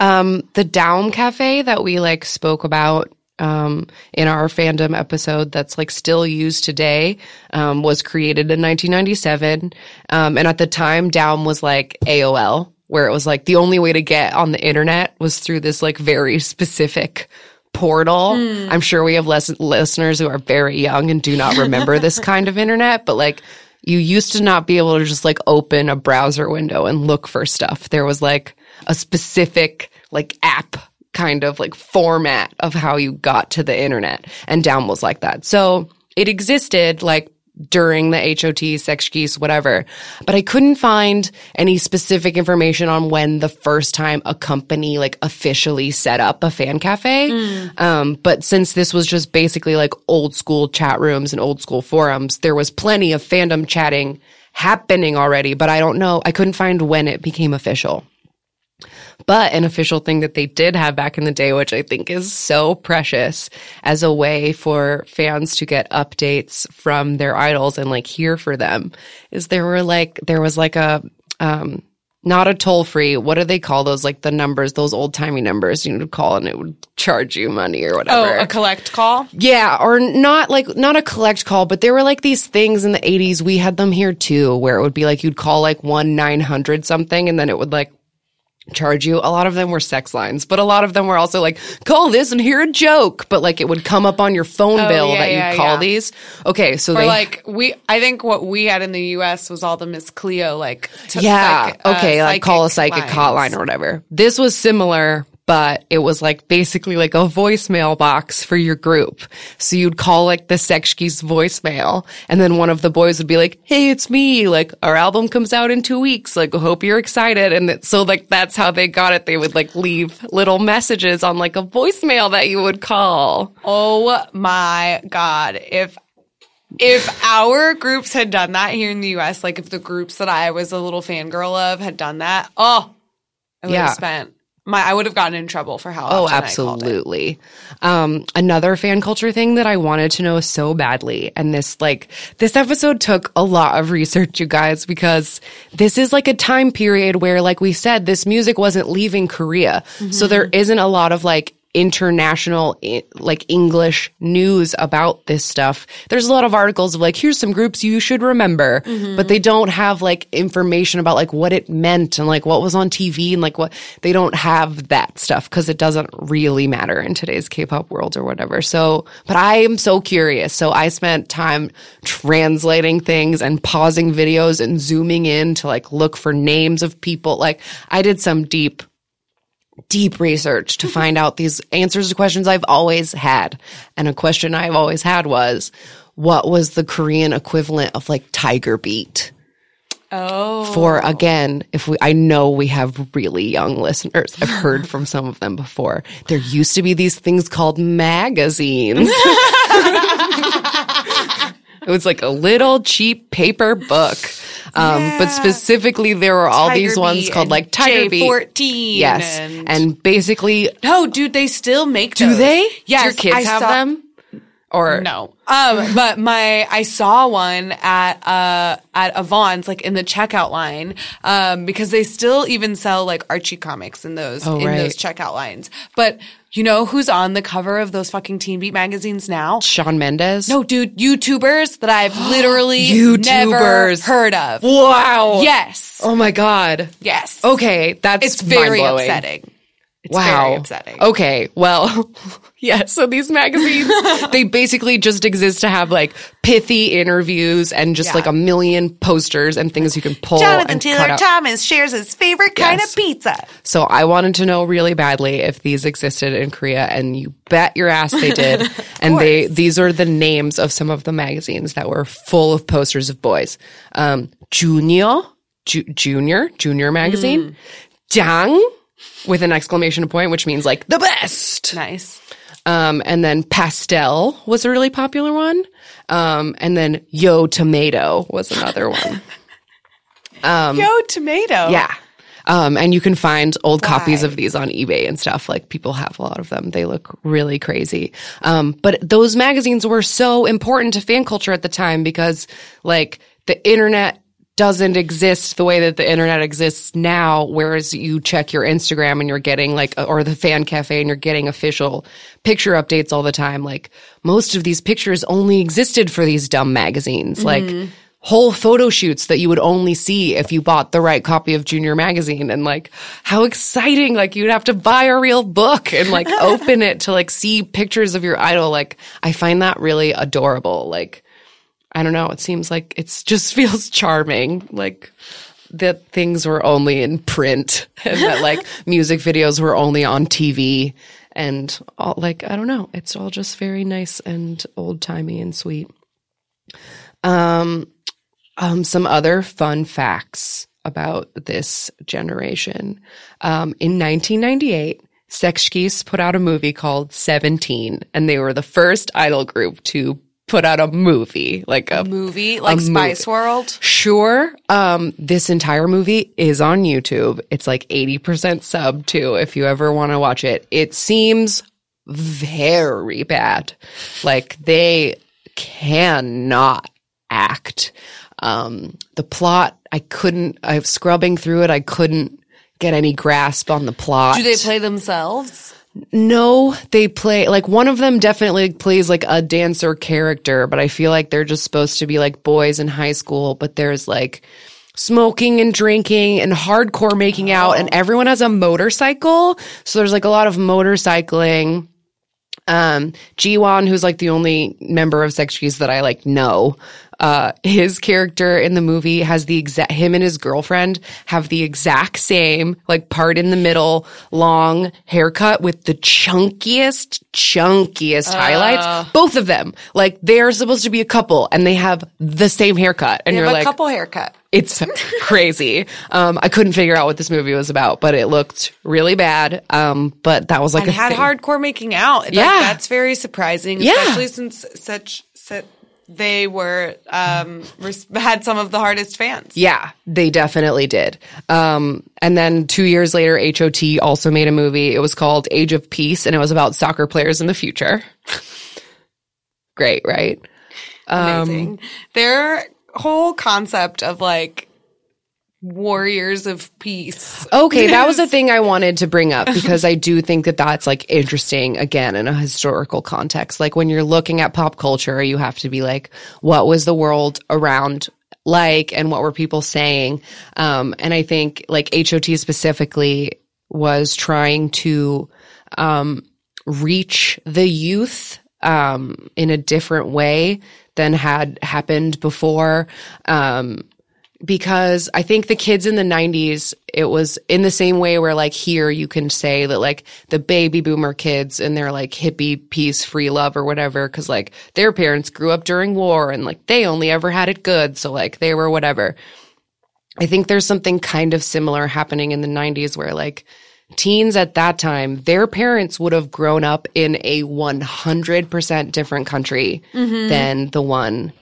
Um, the Daum Cafe that we like spoke about um, in our fandom episode that's like still used today um, was created in 1997. Um, and at the time, Daum was like AOL, where it was like the only way to get on the internet was through this like very specific portal. I'm sure we have less listeners who are very young and do not remember this kind of internet, but like you used to not be able to just like open a browser window and look for stuff. There was like a specific like app kind of like format of how you got to the internet and Daum was like that. So it existed like during the HOT, Sechskis, whatever. But I couldn't find any specific information on when the first time a company like officially set up a fan cafe. Um, but since this was just basically like old school chat rooms and old school forums, there was plenty of fandom chatting happening already, but I don't know. I couldn't find when it became official. But an official thing that they did have back in the day, which I think is so precious as a way for fans to get updates from their idols and like hear for them, is there were like, there was like a, um, not a toll free. What do they call those? Like the numbers, those old timey numbers you would call and it would charge you money or whatever. Oh, a collect call? Yeah, or not like not a collect call, but there were like these things in the 80s. We had them here too, where it would be like you'd call like 1 900 something and then it would like charge you. A lot of them were sex lines, but a lot of them were also like call this and hear a joke, but like it would come up on your phone Oh, bill yeah, that you yeah, call yeah. these. Okay, so Or they like we, I think what we had in the U.S. was all the Miss Cleo like. t- yeah, psych- uh, okay, like call a psychic lines. hotline or whatever. This was similar, but it was like basically like a voicemail box for your group. So you'd call like the Sechskis' voicemail, and then one of the boys would be like, "Hey, it's me. Like our album comes out in two weeks. Like hope you're excited." And that, so like that's how they got it. They would like leave little messages on like a voicemail that you would call. Oh my god! If if our groups had done that here in the U.S., like if the groups that I was a little fangirl of had done that, oh, I would Yeah. have spent my. I would have gotten in trouble for how. Oh, often I it. absolutely. Um, another fan culture thing that I wanted to know so badly. And this, like, this episode took a lot of research, you guys, because this is like a time period where, like we said, this music wasn't leaving Korea. So there isn't a lot of like international eh, like English news about this stuff. There's a lot of articles of like here's some groups you should remember, mm-hmm. but they don't have like information about like what it meant and like what was on TV and like what they don't have that stuff cuz it doesn't really matter in today's K-pop world or whatever. So, but I am so curious. So I spent time translating things and pausing videos and zooming in to like look for names of people. Like I did some deep deep research to find out these answers to questions I've always had. And a question I've always had was, what was the Korean equivalent of like Tiger Beat? Oh. For again, if we, I know we have really young listeners. I've heard from some of them before. There used to be these things called magazines. it was like a little cheap paper book. Um, but specifically there were all these Tiger ones called like Tiger Beat. J14 Yes. and- And, basically, No, dude, they still make do those. they? Yes. Do your kids I have saw- them? Or No. Um, but my, I saw one at, uh, at Avon's, like in the checkout line, um, because they still even sell like Archie comics in those, Oh, in right. those checkout lines. But you know who's on the cover of those fucking Teen Beat magazines now? Shawn Mendes? No, dude, YouTubers that I've literally never YouTubers. heard of. Wow. Yes. Oh my God. Yes. Okay. That's It's very upsetting. It's wow. very upsetting. Okay. Well, yeah. So these magazines, they basically just exist to have like pithy interviews and just Yeah. like a million posters and things you can pull Jonathan and Taylor cut out. Thomas shares his favorite kind of pizza. So I wanted to know really badly if these existed in Korea, and you bet your ass they did. and they these are the names of some of the magazines that were full of posters of boys. Um, Junior, Ju- Junior, Junior magazine, Jang with an exclamation point, which means like the best. Nice. Um, and then Pastel was a really popular one. Um, and then Yo Tomato was another one. Yo, tomato. Yeah. Um, and you can find old copies of these on eBay and stuff. Like people have a lot of them. They look really crazy. Um, but those magazines were so important to fan culture at the time because like the internet doesn't exist the way that the internet exists now. Whereas you check your Instagram and you're getting like, or the fan cafe and you're getting official picture updates all the time. Like most of these pictures only existed for these dumb magazines. Like, mm-hmm. whole photo shoots that you would only see if you bought the right copy of Junior Magazine and like how exciting like you'd have to buy a real book and like open it to like see pictures of your idol like I find that really adorable like I don't know. It seems like it just feels charming. Like that things were only in print and that like music videos were only on TV and all like I don't know. It's all just very nice and old-timey and sweet. Um, some other fun facts about this generation. Um, in 1998, Sechskis put out a movie called 17, and they were the first idol group to put out a movie, like a Movie like A Spice World. Sure. Um, this entire movie is on YouTube. It's like 80% sub too, if you ever want to watch it. It seems very bad. Like they cannot act. Um, the plot, I couldn't, I was scrubbing through it. I couldn't get any grasp on the plot. Do they play themselves? No, they play like one of them definitely plays like a dancer character, but I feel like they're just supposed to be like boys in high school, but there's like smoking and drinking and hardcore making out and everyone has a motorcycle. So there's like a lot of motorcycling. Um, Jiwon, who's like the only member of Sechskis that I like know, uh, his character in the movie has the exact, him and his girlfriend have the exact same, like part in the middle, long haircut with the chunkiest, chunkiest highlights. Both of them. Like they're supposed to be a couple and they have the same haircut. And They you're have a like, couple haircut. it's crazy. Um, I couldn't figure out what this movie was about, but it looked really bad. Um, but that was like And a had thing. hardcore making out. Like, Yeah. that's very surprising, Yeah. especially since such, such they were um res- had some of the hardest fans. Yeah, they definitely did. Um, and then two years later, HOT also made a movie. It was called Age of Peace, and it was about soccer players in the future. Great, right? Um, Amazing. Their whole concept of like warriors of peace. Okay, that was a thing I wanted to bring up because I do think that that's like interesting again in a historical context. Like when you're looking at pop culture, you have to be like, what was the world around like and what were people saying? Um, and I think like HOT specifically was trying to um, reach the youth um, in a different way than had happened before. Um, because I think the kids in the 90s, it was in the same way where like here you can say that like the baby boomer kids and their like hippie peace, free love or whatever, cause like their parents grew up during war and like they only ever had it good. So like they were whatever. I think there's something kind of similar happening in the 90s where like teens at that time, their parents would have grown up in a 100% different country mm-hmm. than the one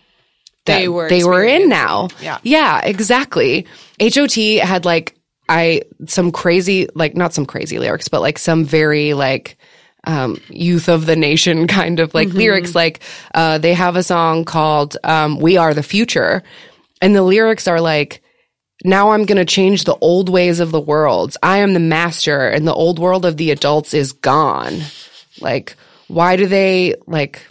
that They were they were in now. Yeah. Yeah, exactly. HOT had like I some crazy like not some crazy lyrics, but like some very like um, youth of the nation kind of like lyrics. Like uh, they have a song called um, "We Are the Future," and the lyrics are like, "Now I'm going to change the old ways of the world. I am the master, and the old world of the adults is gone." Like, why do they like?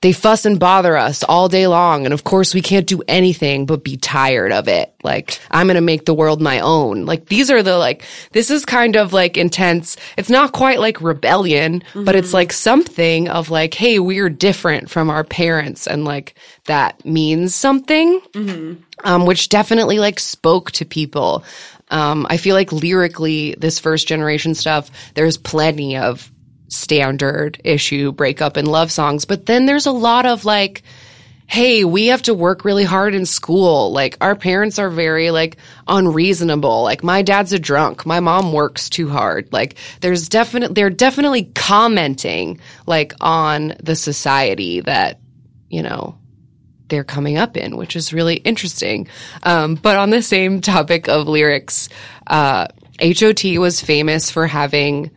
They fuss and bother us all day long. And of course, we can't do anything but be tired of it. Like, I'm going to make the world my own. Like, these are the like, this is kind of like intense. It's not quite like rebellion, but it's like something of like, hey, we're different from our parents. And like, that means something, um, which definitely like spoke to people. Um, I feel like lyrically, this first generation stuff, there's plenty of standard issue breakup and love songs. But then there's a lot of like, hey, we have to work really hard in school. Like our parents are very like unreasonable. Like my dad's a drunk. My mom works too hard. Like there's definitely, they're definitely commenting like on the society that, you know, they're coming up in, which is really interesting. Um, but on the same topic of lyrics, uh, HOT was famous for having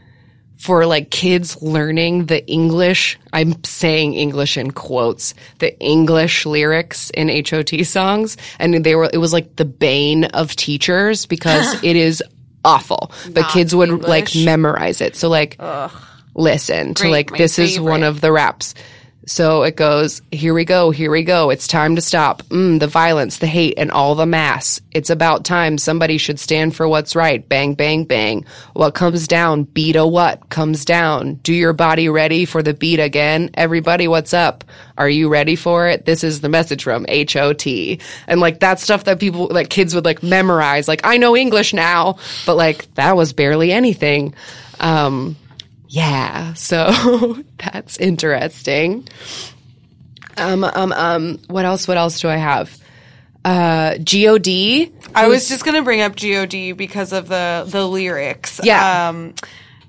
for like kids learning the English, I'm saying English in quotes, the English lyrics in HOT songs. And they were, it was like the bane of teachers because it is awful. But kids would like memorize it. So like, listen to Great, like, this is one of the raps. So it goes, here we go, here we go. It's time to stop. Mm, the violence, the hate, and all the mass. It's about time somebody should stand for what's right. Bang, bang, bang. What comes down? Beat a what comes down? Do your body ready for the beat again? Everybody, what's up? Are you ready for it? This is the message from HOT. And like that stuff that people, like kids would like memorize. Like, I know English now, but like that was barely anything. Um, yeah, so that's interesting. Um, um, um, what else? What else do I have? Uh, God. I was just gonna bring up God because of the the lyrics. Yeah. Um,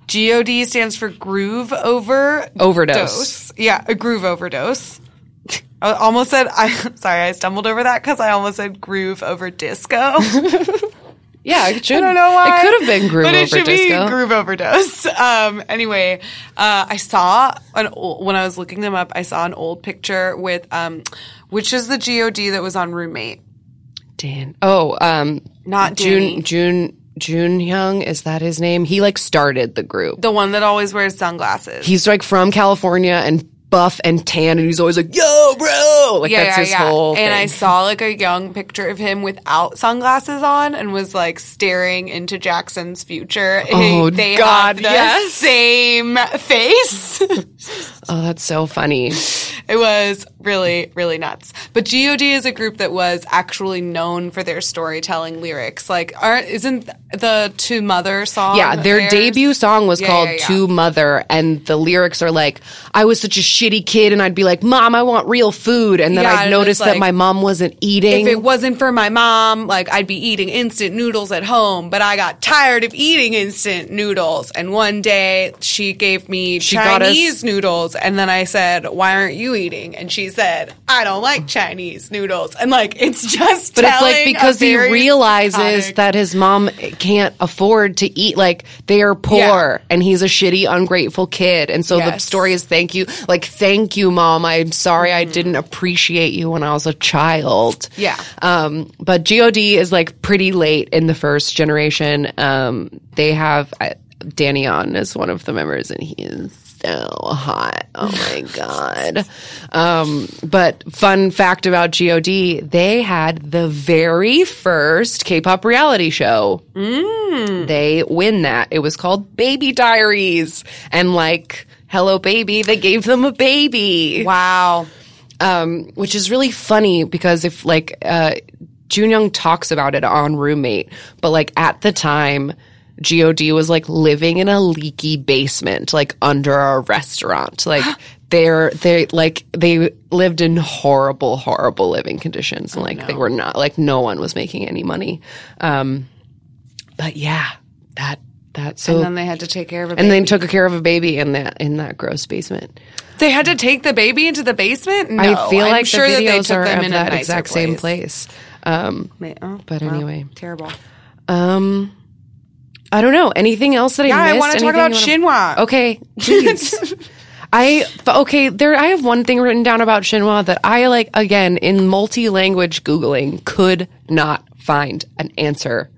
God stands for groove over Overdose. dose. Yeah, a groove overdose. I almost said I sorry, I stumbled over that because I almost said groove over disco. Yeah, it should. I don't know why. It could have been groove but it should disco. be groove overdose. Um, anyway, uh, I saw an old, when I was looking them up, I saw an old picture with um, which is the God that was on Roommate. Dan. Oh, um, Not Danny. June. June. June Young is that his name? He like started the group. The one that always wears sunglasses. He's like from California and buff and tan, and he's always like, "Yo, bro!" Like that's his whole. And I saw like a young picture of him without sunglasses on and was like staring into Jackson's future. Oh, they God, have the yes. same face. oh, that's so funny. it was really, really nuts. But God is a group that was actually known for their storytelling lyrics. Like, aren't isn't the To Mother song? Yeah, their theirs? debut song was Yeah, called yeah, yeah. To Mother, and the lyrics are like, I was such a shitty kid, and I'd be like, Mom, I want real food. And then Yeah, I'd notice that my mom wasn't eating. If it wasn't for my mom, like I'd be eating instant noodles at home, but I got tired of eating instant noodles. And one day she gave me us- Chinese noodles, and then I said, "Why aren't you eating, and she said, "I don't like Chinese noodles," and like it's just. But it's like because he realizes psychotic- that his mom can't afford to eat. Like they are poor, Yeah. and he's a shitty, ungrateful kid. And so the story is thank you, like thank you, mom. I'm sorry I didn't appreciate you when I was a child. Mm-hmm. Yeah. Um, but God is like pretty late in the first generation. Um, they have uh, Danny on as one of the members, and he is so hot. Oh my god. Um, but fun fact about God, they had the very first K-pop reality show. Mm. They win that. It was called Baby Diaries, and like. Hello, baby. They gave them a baby wow. um, which is really funny because if like uh, Junyoung talks about it on Roommate, but like at the time, God was like living in a leaky basement, like under a restaurant, like. They're they like they lived in horrible, horrible living conditions, and like they were not like no one was making any money. Um, but yeah, that that so And then they had to take care of a baby. and then took care of a baby in that in that gross basement. they had to take the baby into the basement. No, I feel I'm like sure the that they videos took are them of in that exact same place. Um, oh, But well, anyway. terrible. um, I don't know anything else that Yeah, I I want to talk about Shinhwa. Okay. I okay. There, I have one thing written down about Shinhwa that I like. Again, in multi-language googling, could not find an answer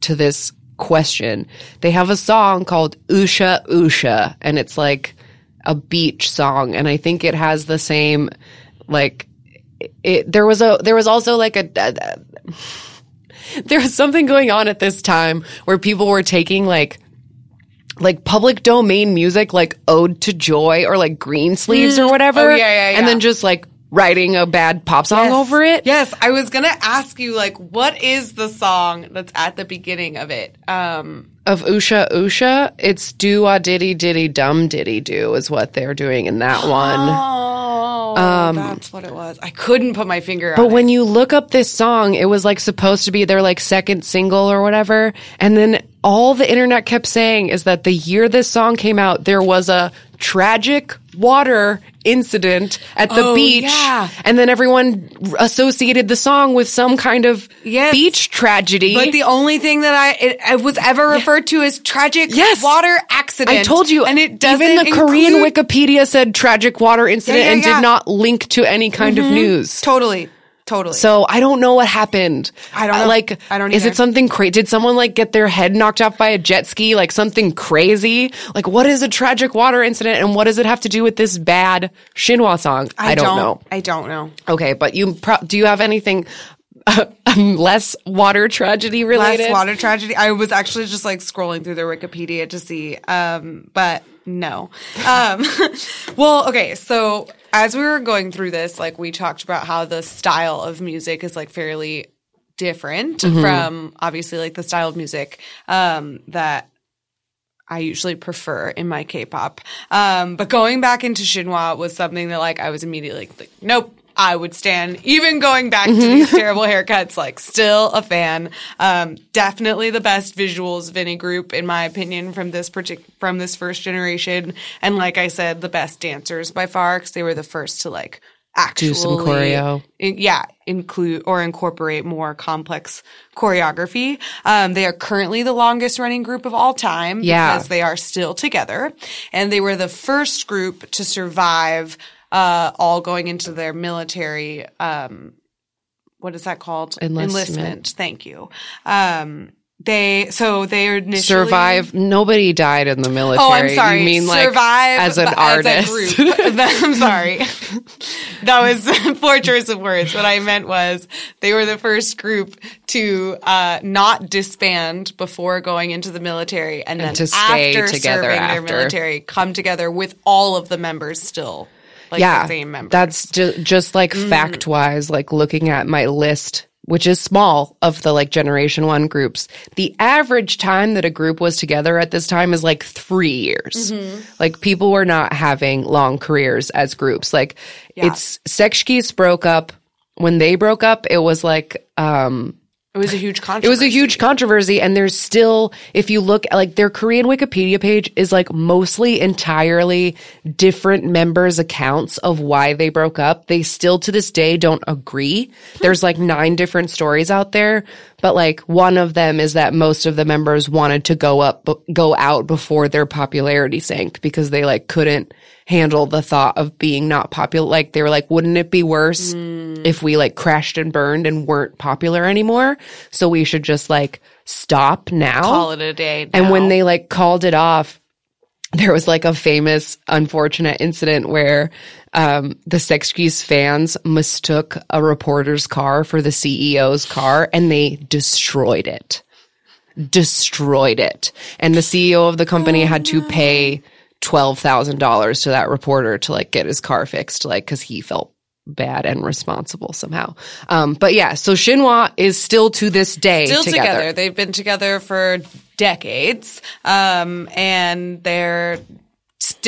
to this question. They have a song called Usha Usha, and it's like a beach song, and I think it has the same like. It, there was a there was also like a, a there was something going on at this time where people were taking like like public domain music like ode to joy or like green sleeves mm. or whatever Oh, yeah, yeah, and then just like writing a bad pop song over it Yes, I was gonna ask you like, what is the song that's at the beginning of it? Um, of usha usha it's do a diddy diddy dum diddy do is what they're doing in that one oh, that's what it was. I couldn't put my finger Um, But when you look up this song, it was like supposed to be their like second single or whatever. And then all the internet kept saying is that the year this song came out, there was a tragic water incident at the Oh, beach. yeah. And then everyone associated the song with some kind of Yes. beach tragedy. But the only thing that I it, it was ever referred to as tragic Yes. water accident. I told you, and it doesn't even the Korean Wikipedia said tragic water incident yeah, and yeah. did not link to any kind of mm-hmm. news. Totally, totally. So I don't know what happened. I don't Uh, know. Like, I don't Is it something crazy? Did someone like get their head knocked off by a jet ski? Like something crazy? Like what is a tragic water incident and what does it have to do with this bad Shinhwa song? I, don't, know. I don't know. Okay, but you pro- do you have anything um, less water tragedy related? Last water tragedy. I was actually just like scrolling through their Wikipedia to see, um, but no. Um, well, okay. So as we were going through this, like we talked about how the style of music is like fairly different from obviously like the style of music um, that I usually prefer in my K-pop. Um, but going back into Shinhwa was something that like I was immediately like, nope. I would stand, even going back to these terrible haircuts, like still a fan. Um, definitely the best visuals of any group, in my opinion, from this partic- from this first generation. And like I said, the best dancers by far, because they were the first to like actually Do some choreo. in- yeah, include or incorporate more complex choreography. Um, they are currently the longest running group of all time Yeah. because they are still together, and they were the first group to survive. Uh, all going into their military. Um, what is that called? Enlistment. Thank you. Um, they so they initially Survive. Nobody died in the military. Oh, I'm sorry. You mean like survive as an artist? As a group. I'm sorry. that was a poor choice of words. What I meant was they were the first group to uh, not disband before going into the military, and, then to stay after together serving their after. military, come together with all of the members still, like yeah, the same members. That's ju- just like Mm. fact wise, like looking at my list, which is small of the like generation one groups. The average time that a group was together at this time is like three years. Mm-hmm. Like people were not having long careers as groups. Like Yeah. it's Sechskis broke up. When they broke up, it was like, um, it was a huge controversy. It was a huge controversy, and there's still, if you look, like their Korean Wikipedia page is like mostly entirely different members' accounts of why they broke up. They still to this day don't agree. There's like nine different stories out there, but like one of them is that most of the members wanted to go up, go out before their popularity sank because they like couldn't handle the thought of being not popular. Like they were like, wouldn't it be worse mm. if we like crashed and burned and weren't popular anymore? So we should just like stop now. Call it a day. and when they like called it off, there was like a famous unfortunate incident where um, the Sechskis fans mistook a reporter's car for the CEO's car and they destroyed it. Destroyed it. And the CEO of the company had to pay $12,000 to that reporter to like get his car fixed, like, cause he felt bad and responsible somehow. Um, but yeah, so Shinhwa is still to this day still together. together. They've been together for decades, um, and they're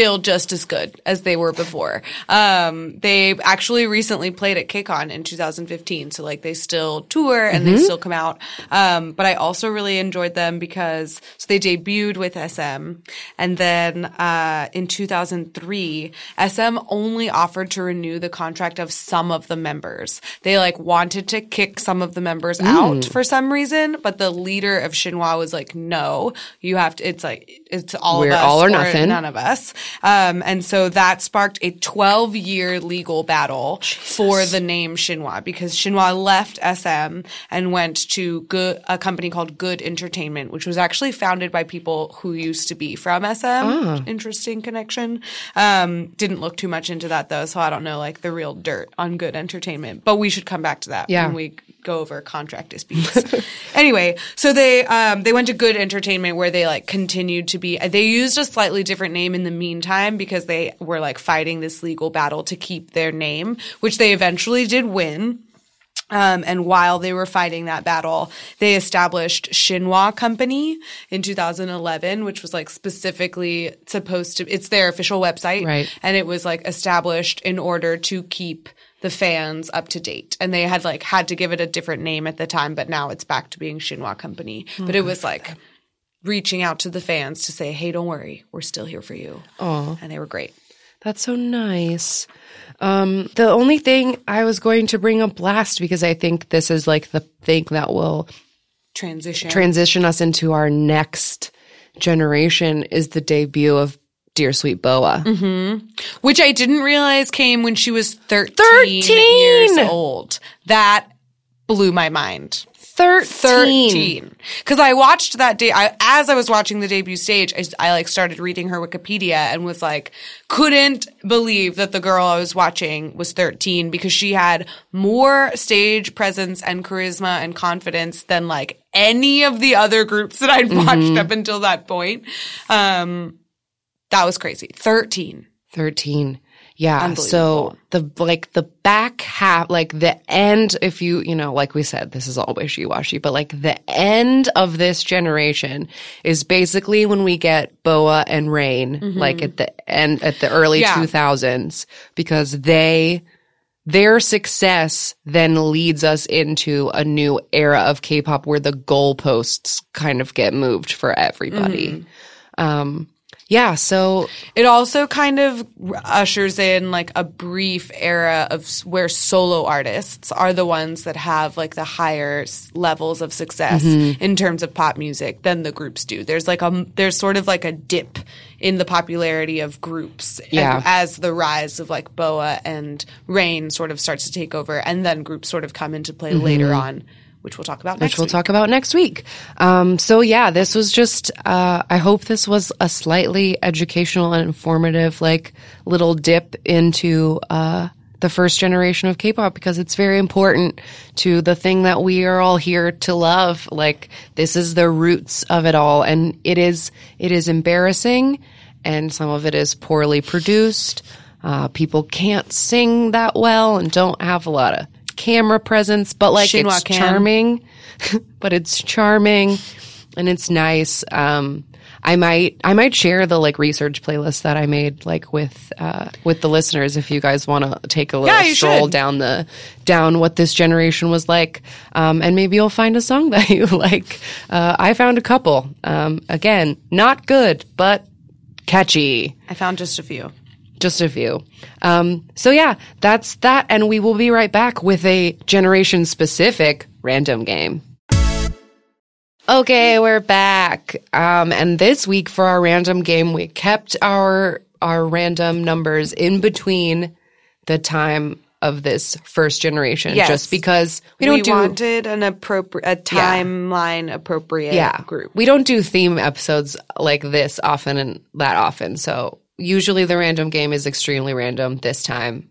still just as good as they were before. Um, they actually recently played at KCON in 2015, so like they still tour and Mm-hmm. they still come out. Um, but I also really enjoyed them because so they debuted with SM, and then uh, in 2003, SM only offered to renew the contract of some of the members. They like wanted to kick some of the members Mm. out for some reason, but the leader of Shinhwa was like, "No, you have to. It's like it's all We're all or nothing. none of us." Um, and so that sparked a 12 year legal battle for the name Shinhwa because Shinhwa left SM and went to good, a company called Good Entertainment, which was actually founded by people who used to be from SM. Ah. Interesting connection. Um, didn't look too much into that though, so I don't know like the real dirt on Good Entertainment. But we should come back to that Yeah. when we go over contract disputes. anyway, so they um, they went to Good Entertainment where they like continued to be. They used a slightly different name in the meantime because they were like fighting this legal battle to keep their name, which they eventually did win. Um, and while they were fighting that battle, they established Shinhwa Company in 2011, which was like specifically supposed to, it's their official website. Right. And it was like established in order to keep the fans up to date. And they had like had to give it a different name at the time, but now it's back to being Shinhwa Company. But it was like reaching out to the fans to say, hey, don't worry, we're still here for you. Oh, And they were great. That's so nice. Um, the only thing I was going to bring up last, because I think this is like the thing that will Transition. transition us into our next generation, is the debut of Dear Sweet Boa. which I didn't realize came when she was 13, 13! years old. That blew my mind. 13. 13. Cause I watched that day, I, as I was watching the debut stage, I, I like started reading her Wikipedia and was like, couldn't believe that the girl I was watching was 13 because she had more stage presence and charisma and confidence than like any of the other groups that I'd watched up until that point. Um, that was crazy. 13. 13. Yeah. So the, like the back half, like the end, if you, you know, like we said, this is all wishy-washy, but like the end of this generation is basically when we get Boa and Rain, like at the end, at the early Yeah. 2000s, because they, their success then leads us into a new era of K-pop where the goalposts kind of get moved for everybody. Um, yeah. So It also kind of ushers in like a brief era of where solo artists are the ones that have like the higher levels of success Mm-hmm. in terms of pop music than the groups do. There's like a there's sort of like a dip in the popularity of groups Yeah. as the rise of like Boa and Rain sort of starts to take over and then groups sort of come into play later on, which we'll talk about Mm-hmm. which next we'll week. talk about next week. Um, so yeah, this was just, uh, I hope this was a slightly educational and informative, like little dip into, uh, the first generation of K-pop because it's very important to the thing that we are all here to love. Like this is the roots of it all. And it is, it is embarrassing and some of it is poorly produced. Uh, people can't sing that well and don't have a lot of camera presence, but like Shinhwa it's can. charming, but it's charming. and it's nice. Um, I might I might share the like research playlist that I made like with uh, with the listeners if you guys want to take a little Yeah, stroll should. down the down what this generation was like, um, and maybe you'll find a song that you like. Uh, I found a couple. Um, again, not good, but catchy. I found just a few. Just a few. Um, so yeah, that's that, and we will be right back with a generation specific random game. Okay, we're back. Um, and this week for our random game, we kept our our random numbers in between the time of this first generation, Yes. just because we don't we do wanted an appropriate, a timeline appropriate yeah group. We don't do theme episodes like this often and that often. So usually the random game is extremely random. This time,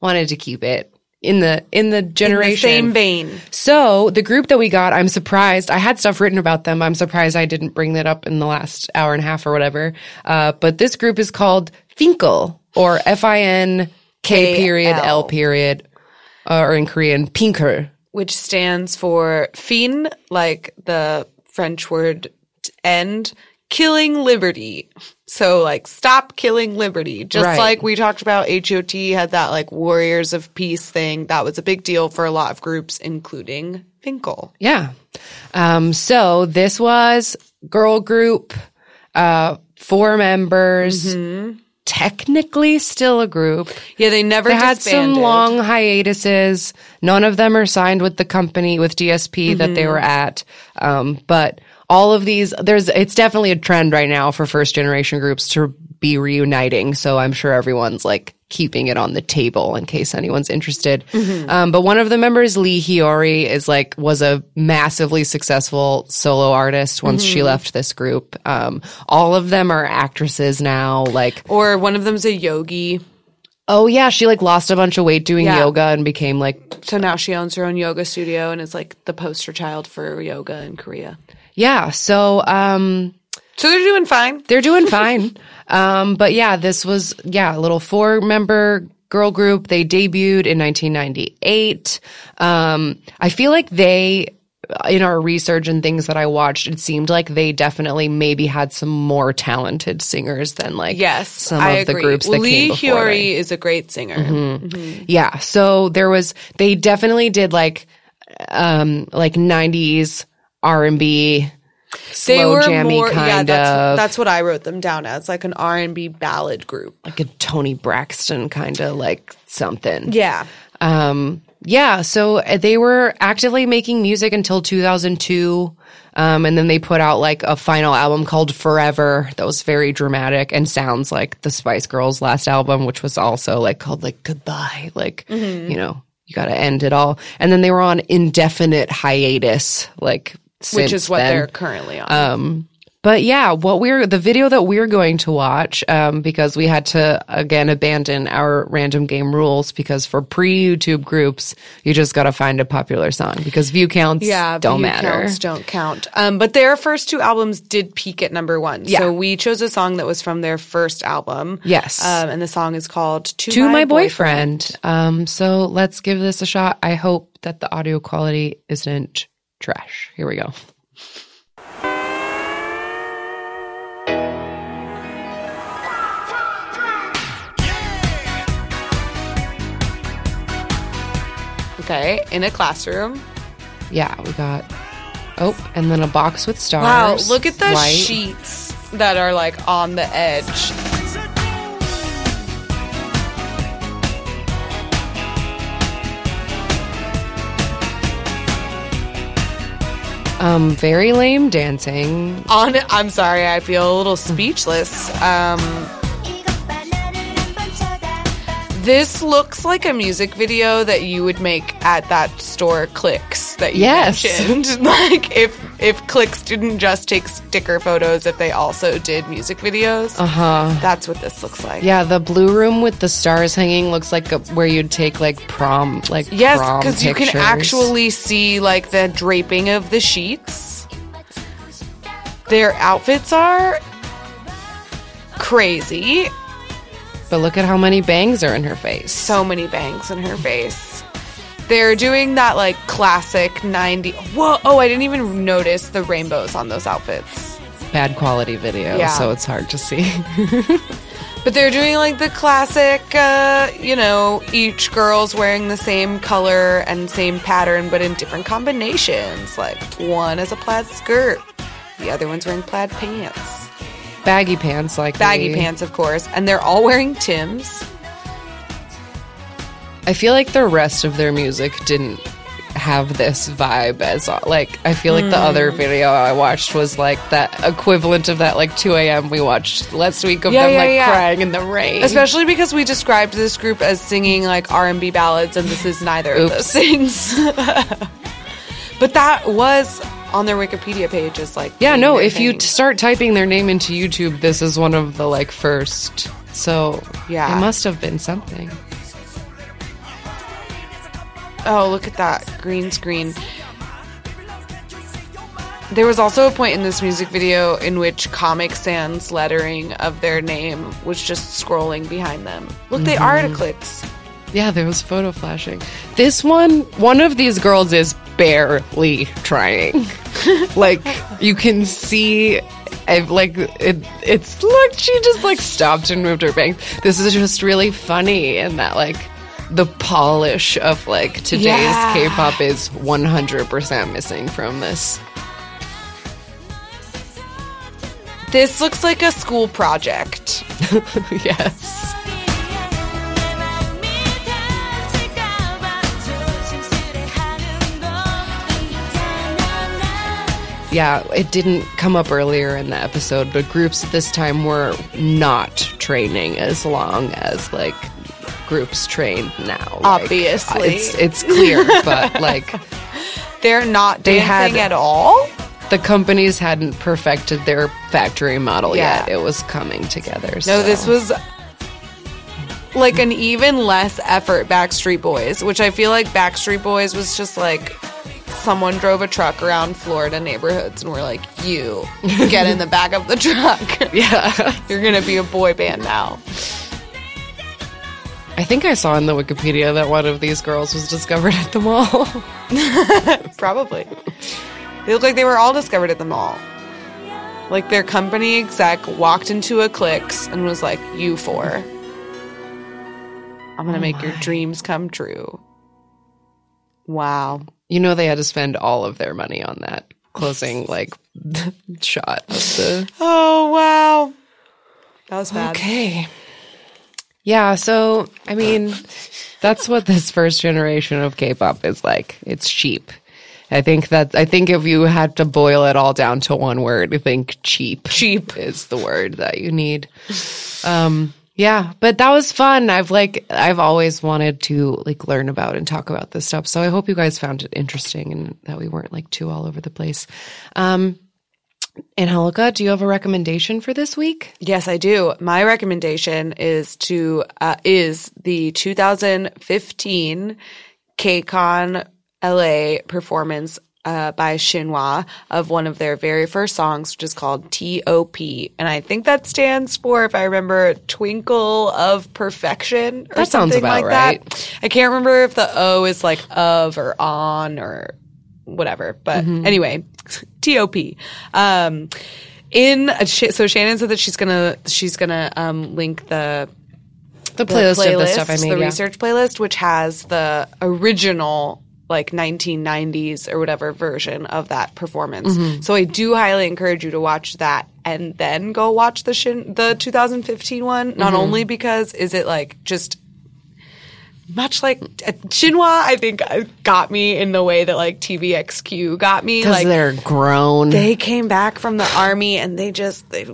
wanted to keep it in the in the In the generation. same vein. So the group that we got, I'm surprised. I had stuff written about them. I'm surprised I didn't bring that up in the last hour and a half or whatever. Uh, but this group is called Finkel or F I N K period L period, uh, or in Korean Pinker. which stands for fin, like the French word end, killing liberty. So like stop killing liberty. Just Right. like we talked about HOT had that like warriors of peace thing. That was a big deal for a lot of groups, including Finkel. Yeah. Um, so this was girl group, uh, four members, technically still a group. Yeah, they never They had some long hiatuses. None of them are signed with the company with DSP that they were at. Um, but all of these, there's, it's definitely a trend right now for first generation groups to be reuniting. So I'm sure everyone's like keeping it on the table in case anyone's interested. Um, but one of the members, Lee Hyori, is like, was a massively successful solo artist once she left this group. Um, all of them are actresses now. Like, or one of them's a yogi. Oh yeah, she like lost a bunch of weight doing Yeah. yoga and became like So now she owns her own yoga studio and is like the poster child for yoga in Korea. Yeah. So um So they're doing fine. they're doing fine. um but yeah, this was yeah, a little four member girl group. They debuted in 1998. Um I feel like they in our research and things that I watched, it seemed like they definitely maybe had some more talented singers than like Yes, some I of the agree. groups that Lee came before. Hyori they. is a great singer. Yeah. So there was they definitely did like um like 90s R&B slow They were jammy more, kind yeah. That's, of that's what I wrote them down as, like an R and B ballad group. like a Toni Braxton kind of like something. Yeah, Um yeah, so uh, they were actively making music until 2002. Um, and then they put out like a final album called Forever that was very dramatic and sounds like the Spice Girls last album, which was also like called like Goodbye. Like, Mm-hmm. you know, you got to end it all. And then they were on indefinite hiatus, like, which is what then. they're currently on. Um, but yeah, what we're the video that we're going to watch um, because we had to again abandon our random game rules because for pre YouTube groups you just got to find a popular song because view counts yeah, don't view matter. Counts don't count. Um, but their first two albums did peak at number one. Yeah. So we chose a song that was from their first album. Yes. Um, and the song is called "To, to my, boyfriend. Um, so let's give this a shot. I hope that the audio quality isn't trash. Here we go. Okay, in a classroom. Yeah, we got. Oh, and then a box with stars. Wow, look at the white. sheets that are like on the edge. Um, very lame dancing. On, I'm sorry, I feel a little speechless. Um, this looks like a music video that you would make at that store Clicks that you Yes. mentioned. like if if Clicks didn't just take sticker photos, if they also did music videos. Uh huh. That's what this looks like. Yeah, the blue room with the stars hanging looks like a, where you'd take like prom, like Yes, because you can actually see like the draping of the sheets. Their outfits are crazy. But look at how many bangs are in her face. So many bangs in her face. They're doing that like classic 90. Whoa, oh, I didn't even notice the rainbows on those outfits. Bad quality video, Yeah. so it's hard to see. But they're doing like the classic, uh, you know, each girl's wearing the same color and same pattern, but in different combinations. Like one is a plaid skirt, the other one's wearing plaid pants. Baggy pants, like Baggy pants, of course. And they're all wearing Tim's. I feel like the rest of their music didn't have this vibe as like I feel like the Mm. other video I watched was like that equivalent of that like 2 a.m. we watched last week of Yeah, them yeah, like yeah. crying in the rain. Especially because we described this group as singing like R&B ballads and this is neither of those things. but that was on their Wikipedia page as like yeah, no, if you thing. t- start typing their name into YouTube, this is one of the like first. So Yeah. it must have been something. Oh, look at that green screen. There was also a point in this music video in which Comic Sans lettering of their name was just scrolling behind them. Look, they are Mm-hmm. at Eclipse. Yeah, there was photo flashing. This one, one of these girls is barely trying. like you can see, i like it. It's look, she just like stopped and moved her bangs. This is just really funny, and that like the polish of like today's Yeah. K-pop is one hundred percent missing from this. This looks like a school project. yes. Yeah, it didn't come up earlier in the episode, but groups at this time were not training as long as like groups train now. Like, Obviously. it's it's clear, but like They're not They dancing had- at all. the companies hadn't perfected their factory model Yeah. yet. It was coming together. No, so. this was like an even less effort Backstreet Boys, which I feel like Backstreet Boys was just like someone drove a truck around Florida neighborhoods and we're like, you get in the back of the truck. yeah. You're gonna be a boy band now. I think I saw in the Wikipedia that one of these girls was discovered at the mall. Probably. They look like they were all discovered at the mall. Like their company exec walked into a clicks and was like, You four. I'm gonna oh make your dreams come true. Wow. You know they had to spend all of their money on that closing like shot of the Oh wow. That was bad. Okay. Yeah, so I mean, that's what this first generation of K-pop is like. It's cheap. I think that I think if you had to boil it all down to one word, I think cheap. Cheap. is the word that you need. Um yeah, but that was fun. I've like I've always wanted to like learn about and talk about this stuff. So I hope you guys found it interesting and that we weren't like too all over the place. Um Angelica, do you have a recommendation for this week? Yes, I do. My recommendation is to uh, is the 2015 KCON LA performance uh, by Shinhwa of one of their very first songs, which is called T.O.P. And I think that stands for, if I remember, Twinkle of Perfection or That sounds something about like right. that. I can't remember if the O is like of or on or whatever. But Mm-hmm. anyway, T.O.P. Um, in a sh- so Shannon said that she's gonna she's gonna um, link the The the playlist, of the stuff I made. the yeah. research playlist, which has the original like 1990s or whatever version of that performance. Mm-hmm. So I do highly encourage you to watch that and then go watch the Shin- the 2015 one. Not Mm-hmm. only because is it like just much like uh, Shinhwa, I think uh, got me in the way that like TVXQ got me. Because Like they're grown. they came back from the army and they just they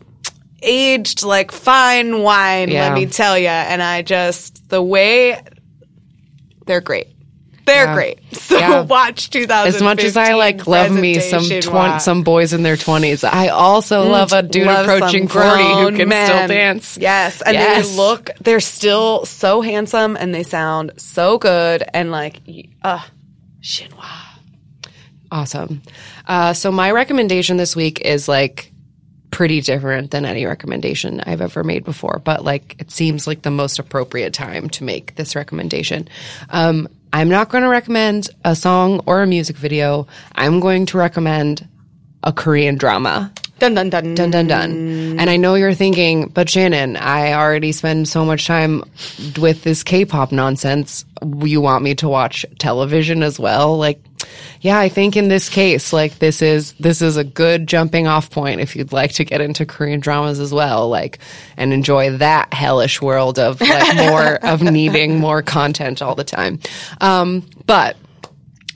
aged like fine wine Yeah. let me tell you and i just the way they're great they're Yeah. great so Yeah. watch 2000 as much as I like love me some twen- some boys in their twenties, I also love a dude approaching forty who can still dance. yes and Yes. they look they're still so handsome and they sound so good and like uh Shinhwa. Awesome. Uh, so my recommendation this week is like pretty different than any recommendation I've ever made before, but like it seems like the most appropriate time to make this recommendation. Um, I'm not going to recommend a song or a music video. I'm going to recommend a Korean drama. Dun dun dun Dun dun dun. And I know you're thinking, but Shannon, I already spend so much time with this K-pop nonsense. You want me to watch television as well? Like, yeah, I think in this case, like this is this is a good jumping off point if you'd like to get into Korean dramas as well, like and enjoy that hellish world of like more of needing more content all the time. Um, but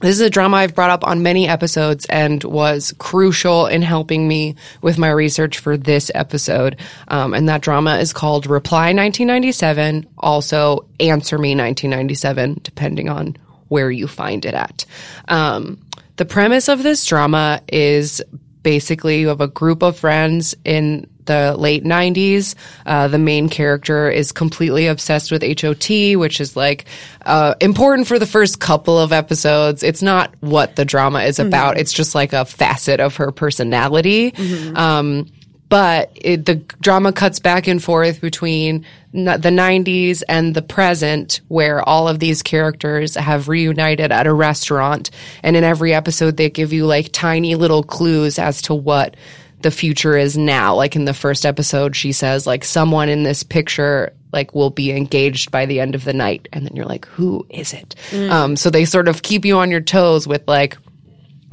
this is a drama I've brought up on many episodes and was crucial in helping me with my research for this episode. Um, and that drama is called Reply 1997, also Answer Me 1997, depending on where you find it at. Um, the premise of this drama is basically you have a group of friends in the late 90s. Uh, the main character is completely obsessed with HOT, which is like uh, important for the first couple of episodes. It's not what the drama is about. It's just like a facet of her personality. Um, but it, the drama cuts back and forth between the 90s and the present where all of these characters have reunited at a restaurant. And in every episode they give you like tiny little clues as to what the future is now. Like in the first episode she says like someone in this picture like will be engaged by the end of the night. And then you're like who is it? Um, so they sort of keep you on your toes with like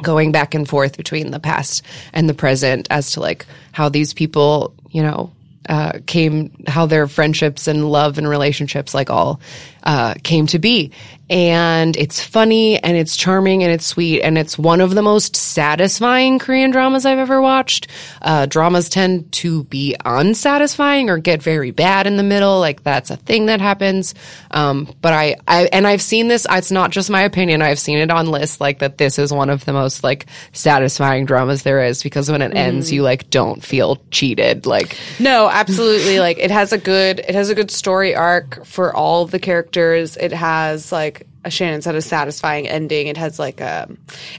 going back and forth between the past and the present as to like how these people, you know, uh, came, how their friendships and love and relationships like all uh, came to be. And it's funny and it's charming and it's sweet and it's one of the most satisfying Korean dramas I've ever watched. Uh, dramas tend to be unsatisfying or get very bad in the middle. Like that's a thing that happens. Um, but I, I, and I've seen this, it's not just my opinion. I've seen it on lists like that this is one of the most like satisfying dramas there is because when it ends, you like don't feel cheated. Like, No, absolutely. like it has a good it has a good story arc for all the characters. It has like Shannon said a satisfying ending. It has like a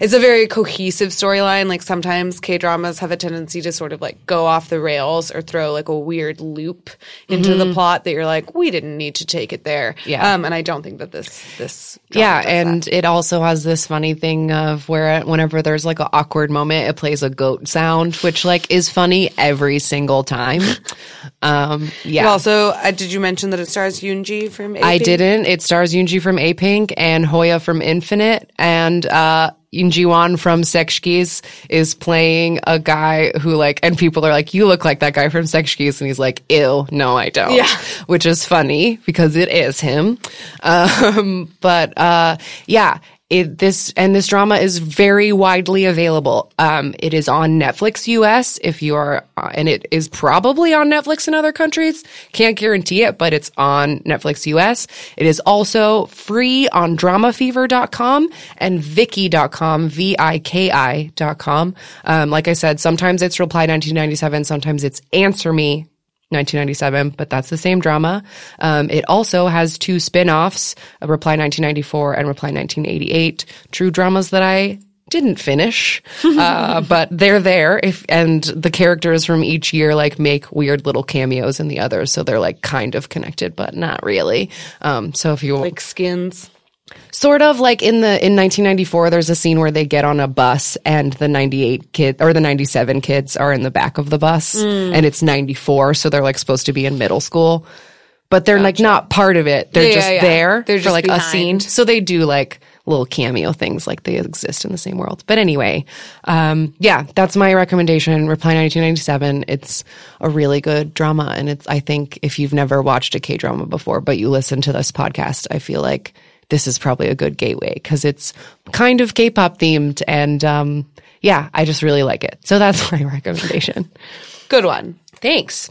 it's a very cohesive storyline. Like sometimes K dramas have a tendency to sort of like go off the rails or throw like a weird loop into the plot that you're like, we didn't need to take it there. Yeah. Um and I don't think that this this yeah, does that. and it also has this funny thing of where whenever there's like an awkward moment, it plays a goat sound, which like is funny every single time. Um, yeah. And also, uh, did you mention that it stars Eunji from? I didn't. It stars Eunji from Apink and Hoya from Infinite, and uh, Eun Ji-won from Sex is playing a guy who like, and people are like, "You look like that guy from Sechskis," and he's like, "Ew, no, I don't." Yeah. which is funny because it is him. Um, but uh, yeah. It, this and this drama is very widely available. Um, it is on Netflix US if you are, uh, and it is probably on Netflix in other countries. Can't guarantee it, but it's on Netflix US. It is also free on dramafever.com and viki.com, V-I-K-I.com. Um, like I said, sometimes it's Reply 1997, sometimes it's Answer Me 1997, but that's the same drama. Um, it also has two spin-offs, uh, Reply 1994 and Reply 1988, true dramas that I didn't finish, uh, but they're there. If and the characters from each year like make weird little cameos in the others, so they're like kind of connected, but not really. Um, so if you like skins. Sort of like in the in 1994 there's a scene where they get on a bus and the 98 kid or the 97 kids are in the back of the bus and it's 94 so they're like supposed to be in middle school but they're like not part of it. They're Yeah, just yeah, yeah. there They're for just like a scene. So they do like little cameo things like they exist in the same world. But anyway um yeah that's my recommendation. Reply 1997 it's a really good drama and it's i think if you've never watched a k-drama before but you listen to this podcast i feel like this is probably a good gateway because it's kind of K-pop themed, and um, yeah, I just really like it. So that's my recommendation. Good one. Thanks.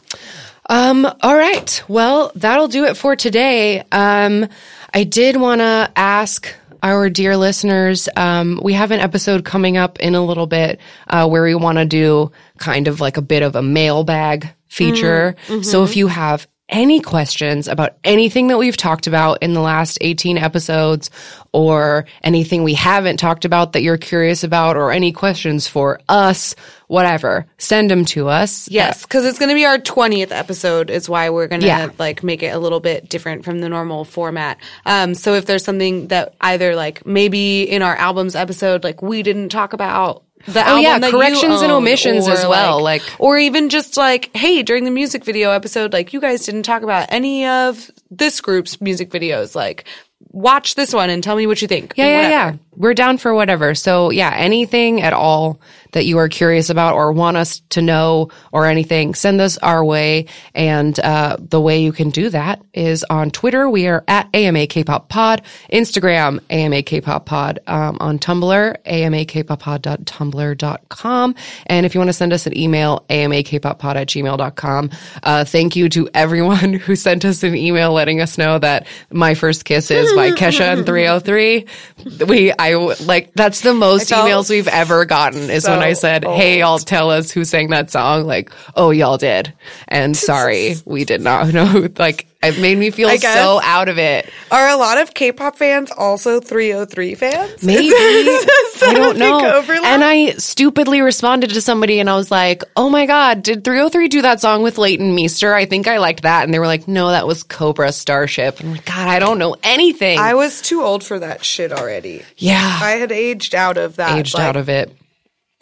Um, all right. Well, that'll do it for today. Um, I did want to ask our dear listeners, um, we have an episode coming up in a little bit uh, where we want to do kind of like a bit of a mailbag feature. So if you have any questions about anything that we've talked about in the last 18 episodes or anything we haven't talked about that you're curious about or any questions for us, whatever, send them to us. Yes, because it's going to be our 20th episode is why we're going to Yeah. like make it a little bit different from the normal format. Um, so if there's something that either like maybe in our albums episode, like we didn't talk about the Oh, album yeah, corrections and omissions as well, like- or even just like, hey, during the music video episode, like you guys didn't talk about any of this group's music videos, like watch this one and tell me what you think. Yeah, yeah, yeah. We're down for whatever. So, yeah, anything at all that you are curious about or want us to know or anything, send this our way. And uh, the way you can do that is on Twitter. We are at AMA Kpop Pod, Instagram AMA Kpop Pod, um, on Tumblr AMA amakpoppod.tumblr.com. And if you want to send us an email, amakpoppod at gmail.com. Uh, thank you to everyone who sent us an email letting us know that My First Kiss is by Kesha and 3OH!3. We, I like, that's the most emails we've ever gotten is when I so said, oh, Hey, oh. y'all tell us who sang that song. Like, oh, y'all did. And sorry, we did not know. Like, it made me feel so out of it. Are a lot of K-pop fans also 3OH!3 fans? Maybe. I don't know. And I stupidly responded to somebody and I was like, oh my God, did 3OH!3 do that song with Leighton Meester? I think I liked that. And they were like, no, that was Cobra Starship. And I'm like, God, I don't know anything. I was too old for that shit already. yeah. I had aged out of that aged like, out of it.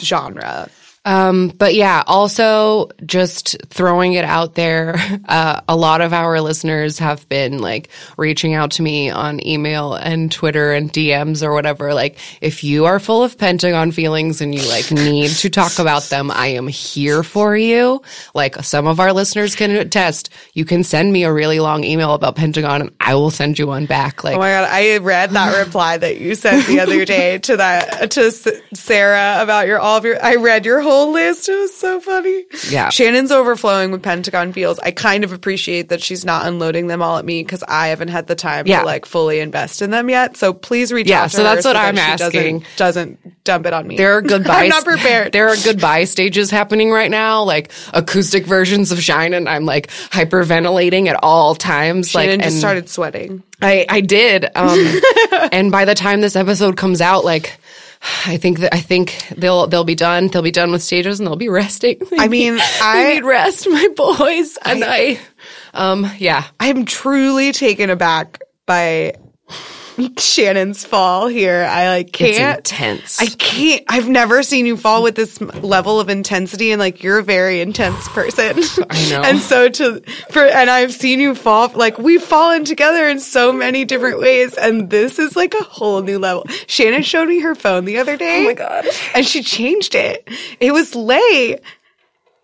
Genre. Um, but yeah, also just throwing it out there. Uh, a lot of our listeners have been like reaching out to me on email and Twitter and DMs or whatever. Like, if you are full of Pentagon feelings and you like need to talk about them, I am here for you. Like, some of our listeners can attest. You can send me a really long email about Pentagon and I will send you one back. Like, Oh my god, I read that reply that you sent the other day to that to S- Sarah about your all of your. I read your whole list. It was so funny. Yeah. Shannon's overflowing with Pentagon feels. I kind of appreciate that she's not unloading them all at me because I haven't had the time Yeah. to like fully invest in them yet. So please reach Yeah, out. To so that's what that I'm she asking. Doesn't, doesn't dump it on me. There are goodbye. I'm not prepared. There are goodbye stages happening right now, like acoustic versions of Shine, and I'm like hyperventilating at all times. Shannon like, just and started sweating. I I did. Um, and by the time this episode comes out, like. I think that I think they'll they'll be done. They'll be done with stages and they'll be resting. They I mean, need- I- need rest, my boys, and I, um, yeah, I'm truly taken aback by Shannon's fall here. I like can't. intense. I can't. I've never seen you fall with this level of intensity, and like you're a very intense person. I know. and so to for, and I've seen you fall. Like we've fallen together in so many different ways, and this is like a whole new level. Shannon showed me her phone the other day. Oh my God. And she changed it. It was Lay,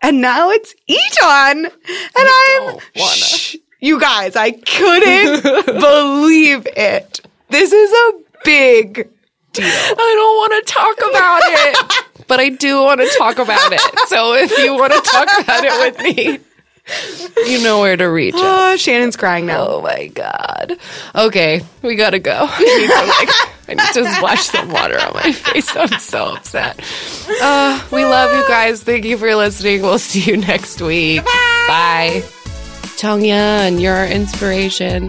and now it's E'Dawn, and wanna. Shh. you guys, I couldn't believe it. This is a big deal. I don't want to talk about it, but I do want to talk about it. So if you want to talk about it with me, you know where to reach us. Oh, Shannon's crying now. Oh my god. Okay, we gotta go. I need to like I need to splash some water on my face. I'm so upset. Uh, we love you guys. Thank you for listening. We'll see you next week. Bye. Tonya, and you're our inspiration.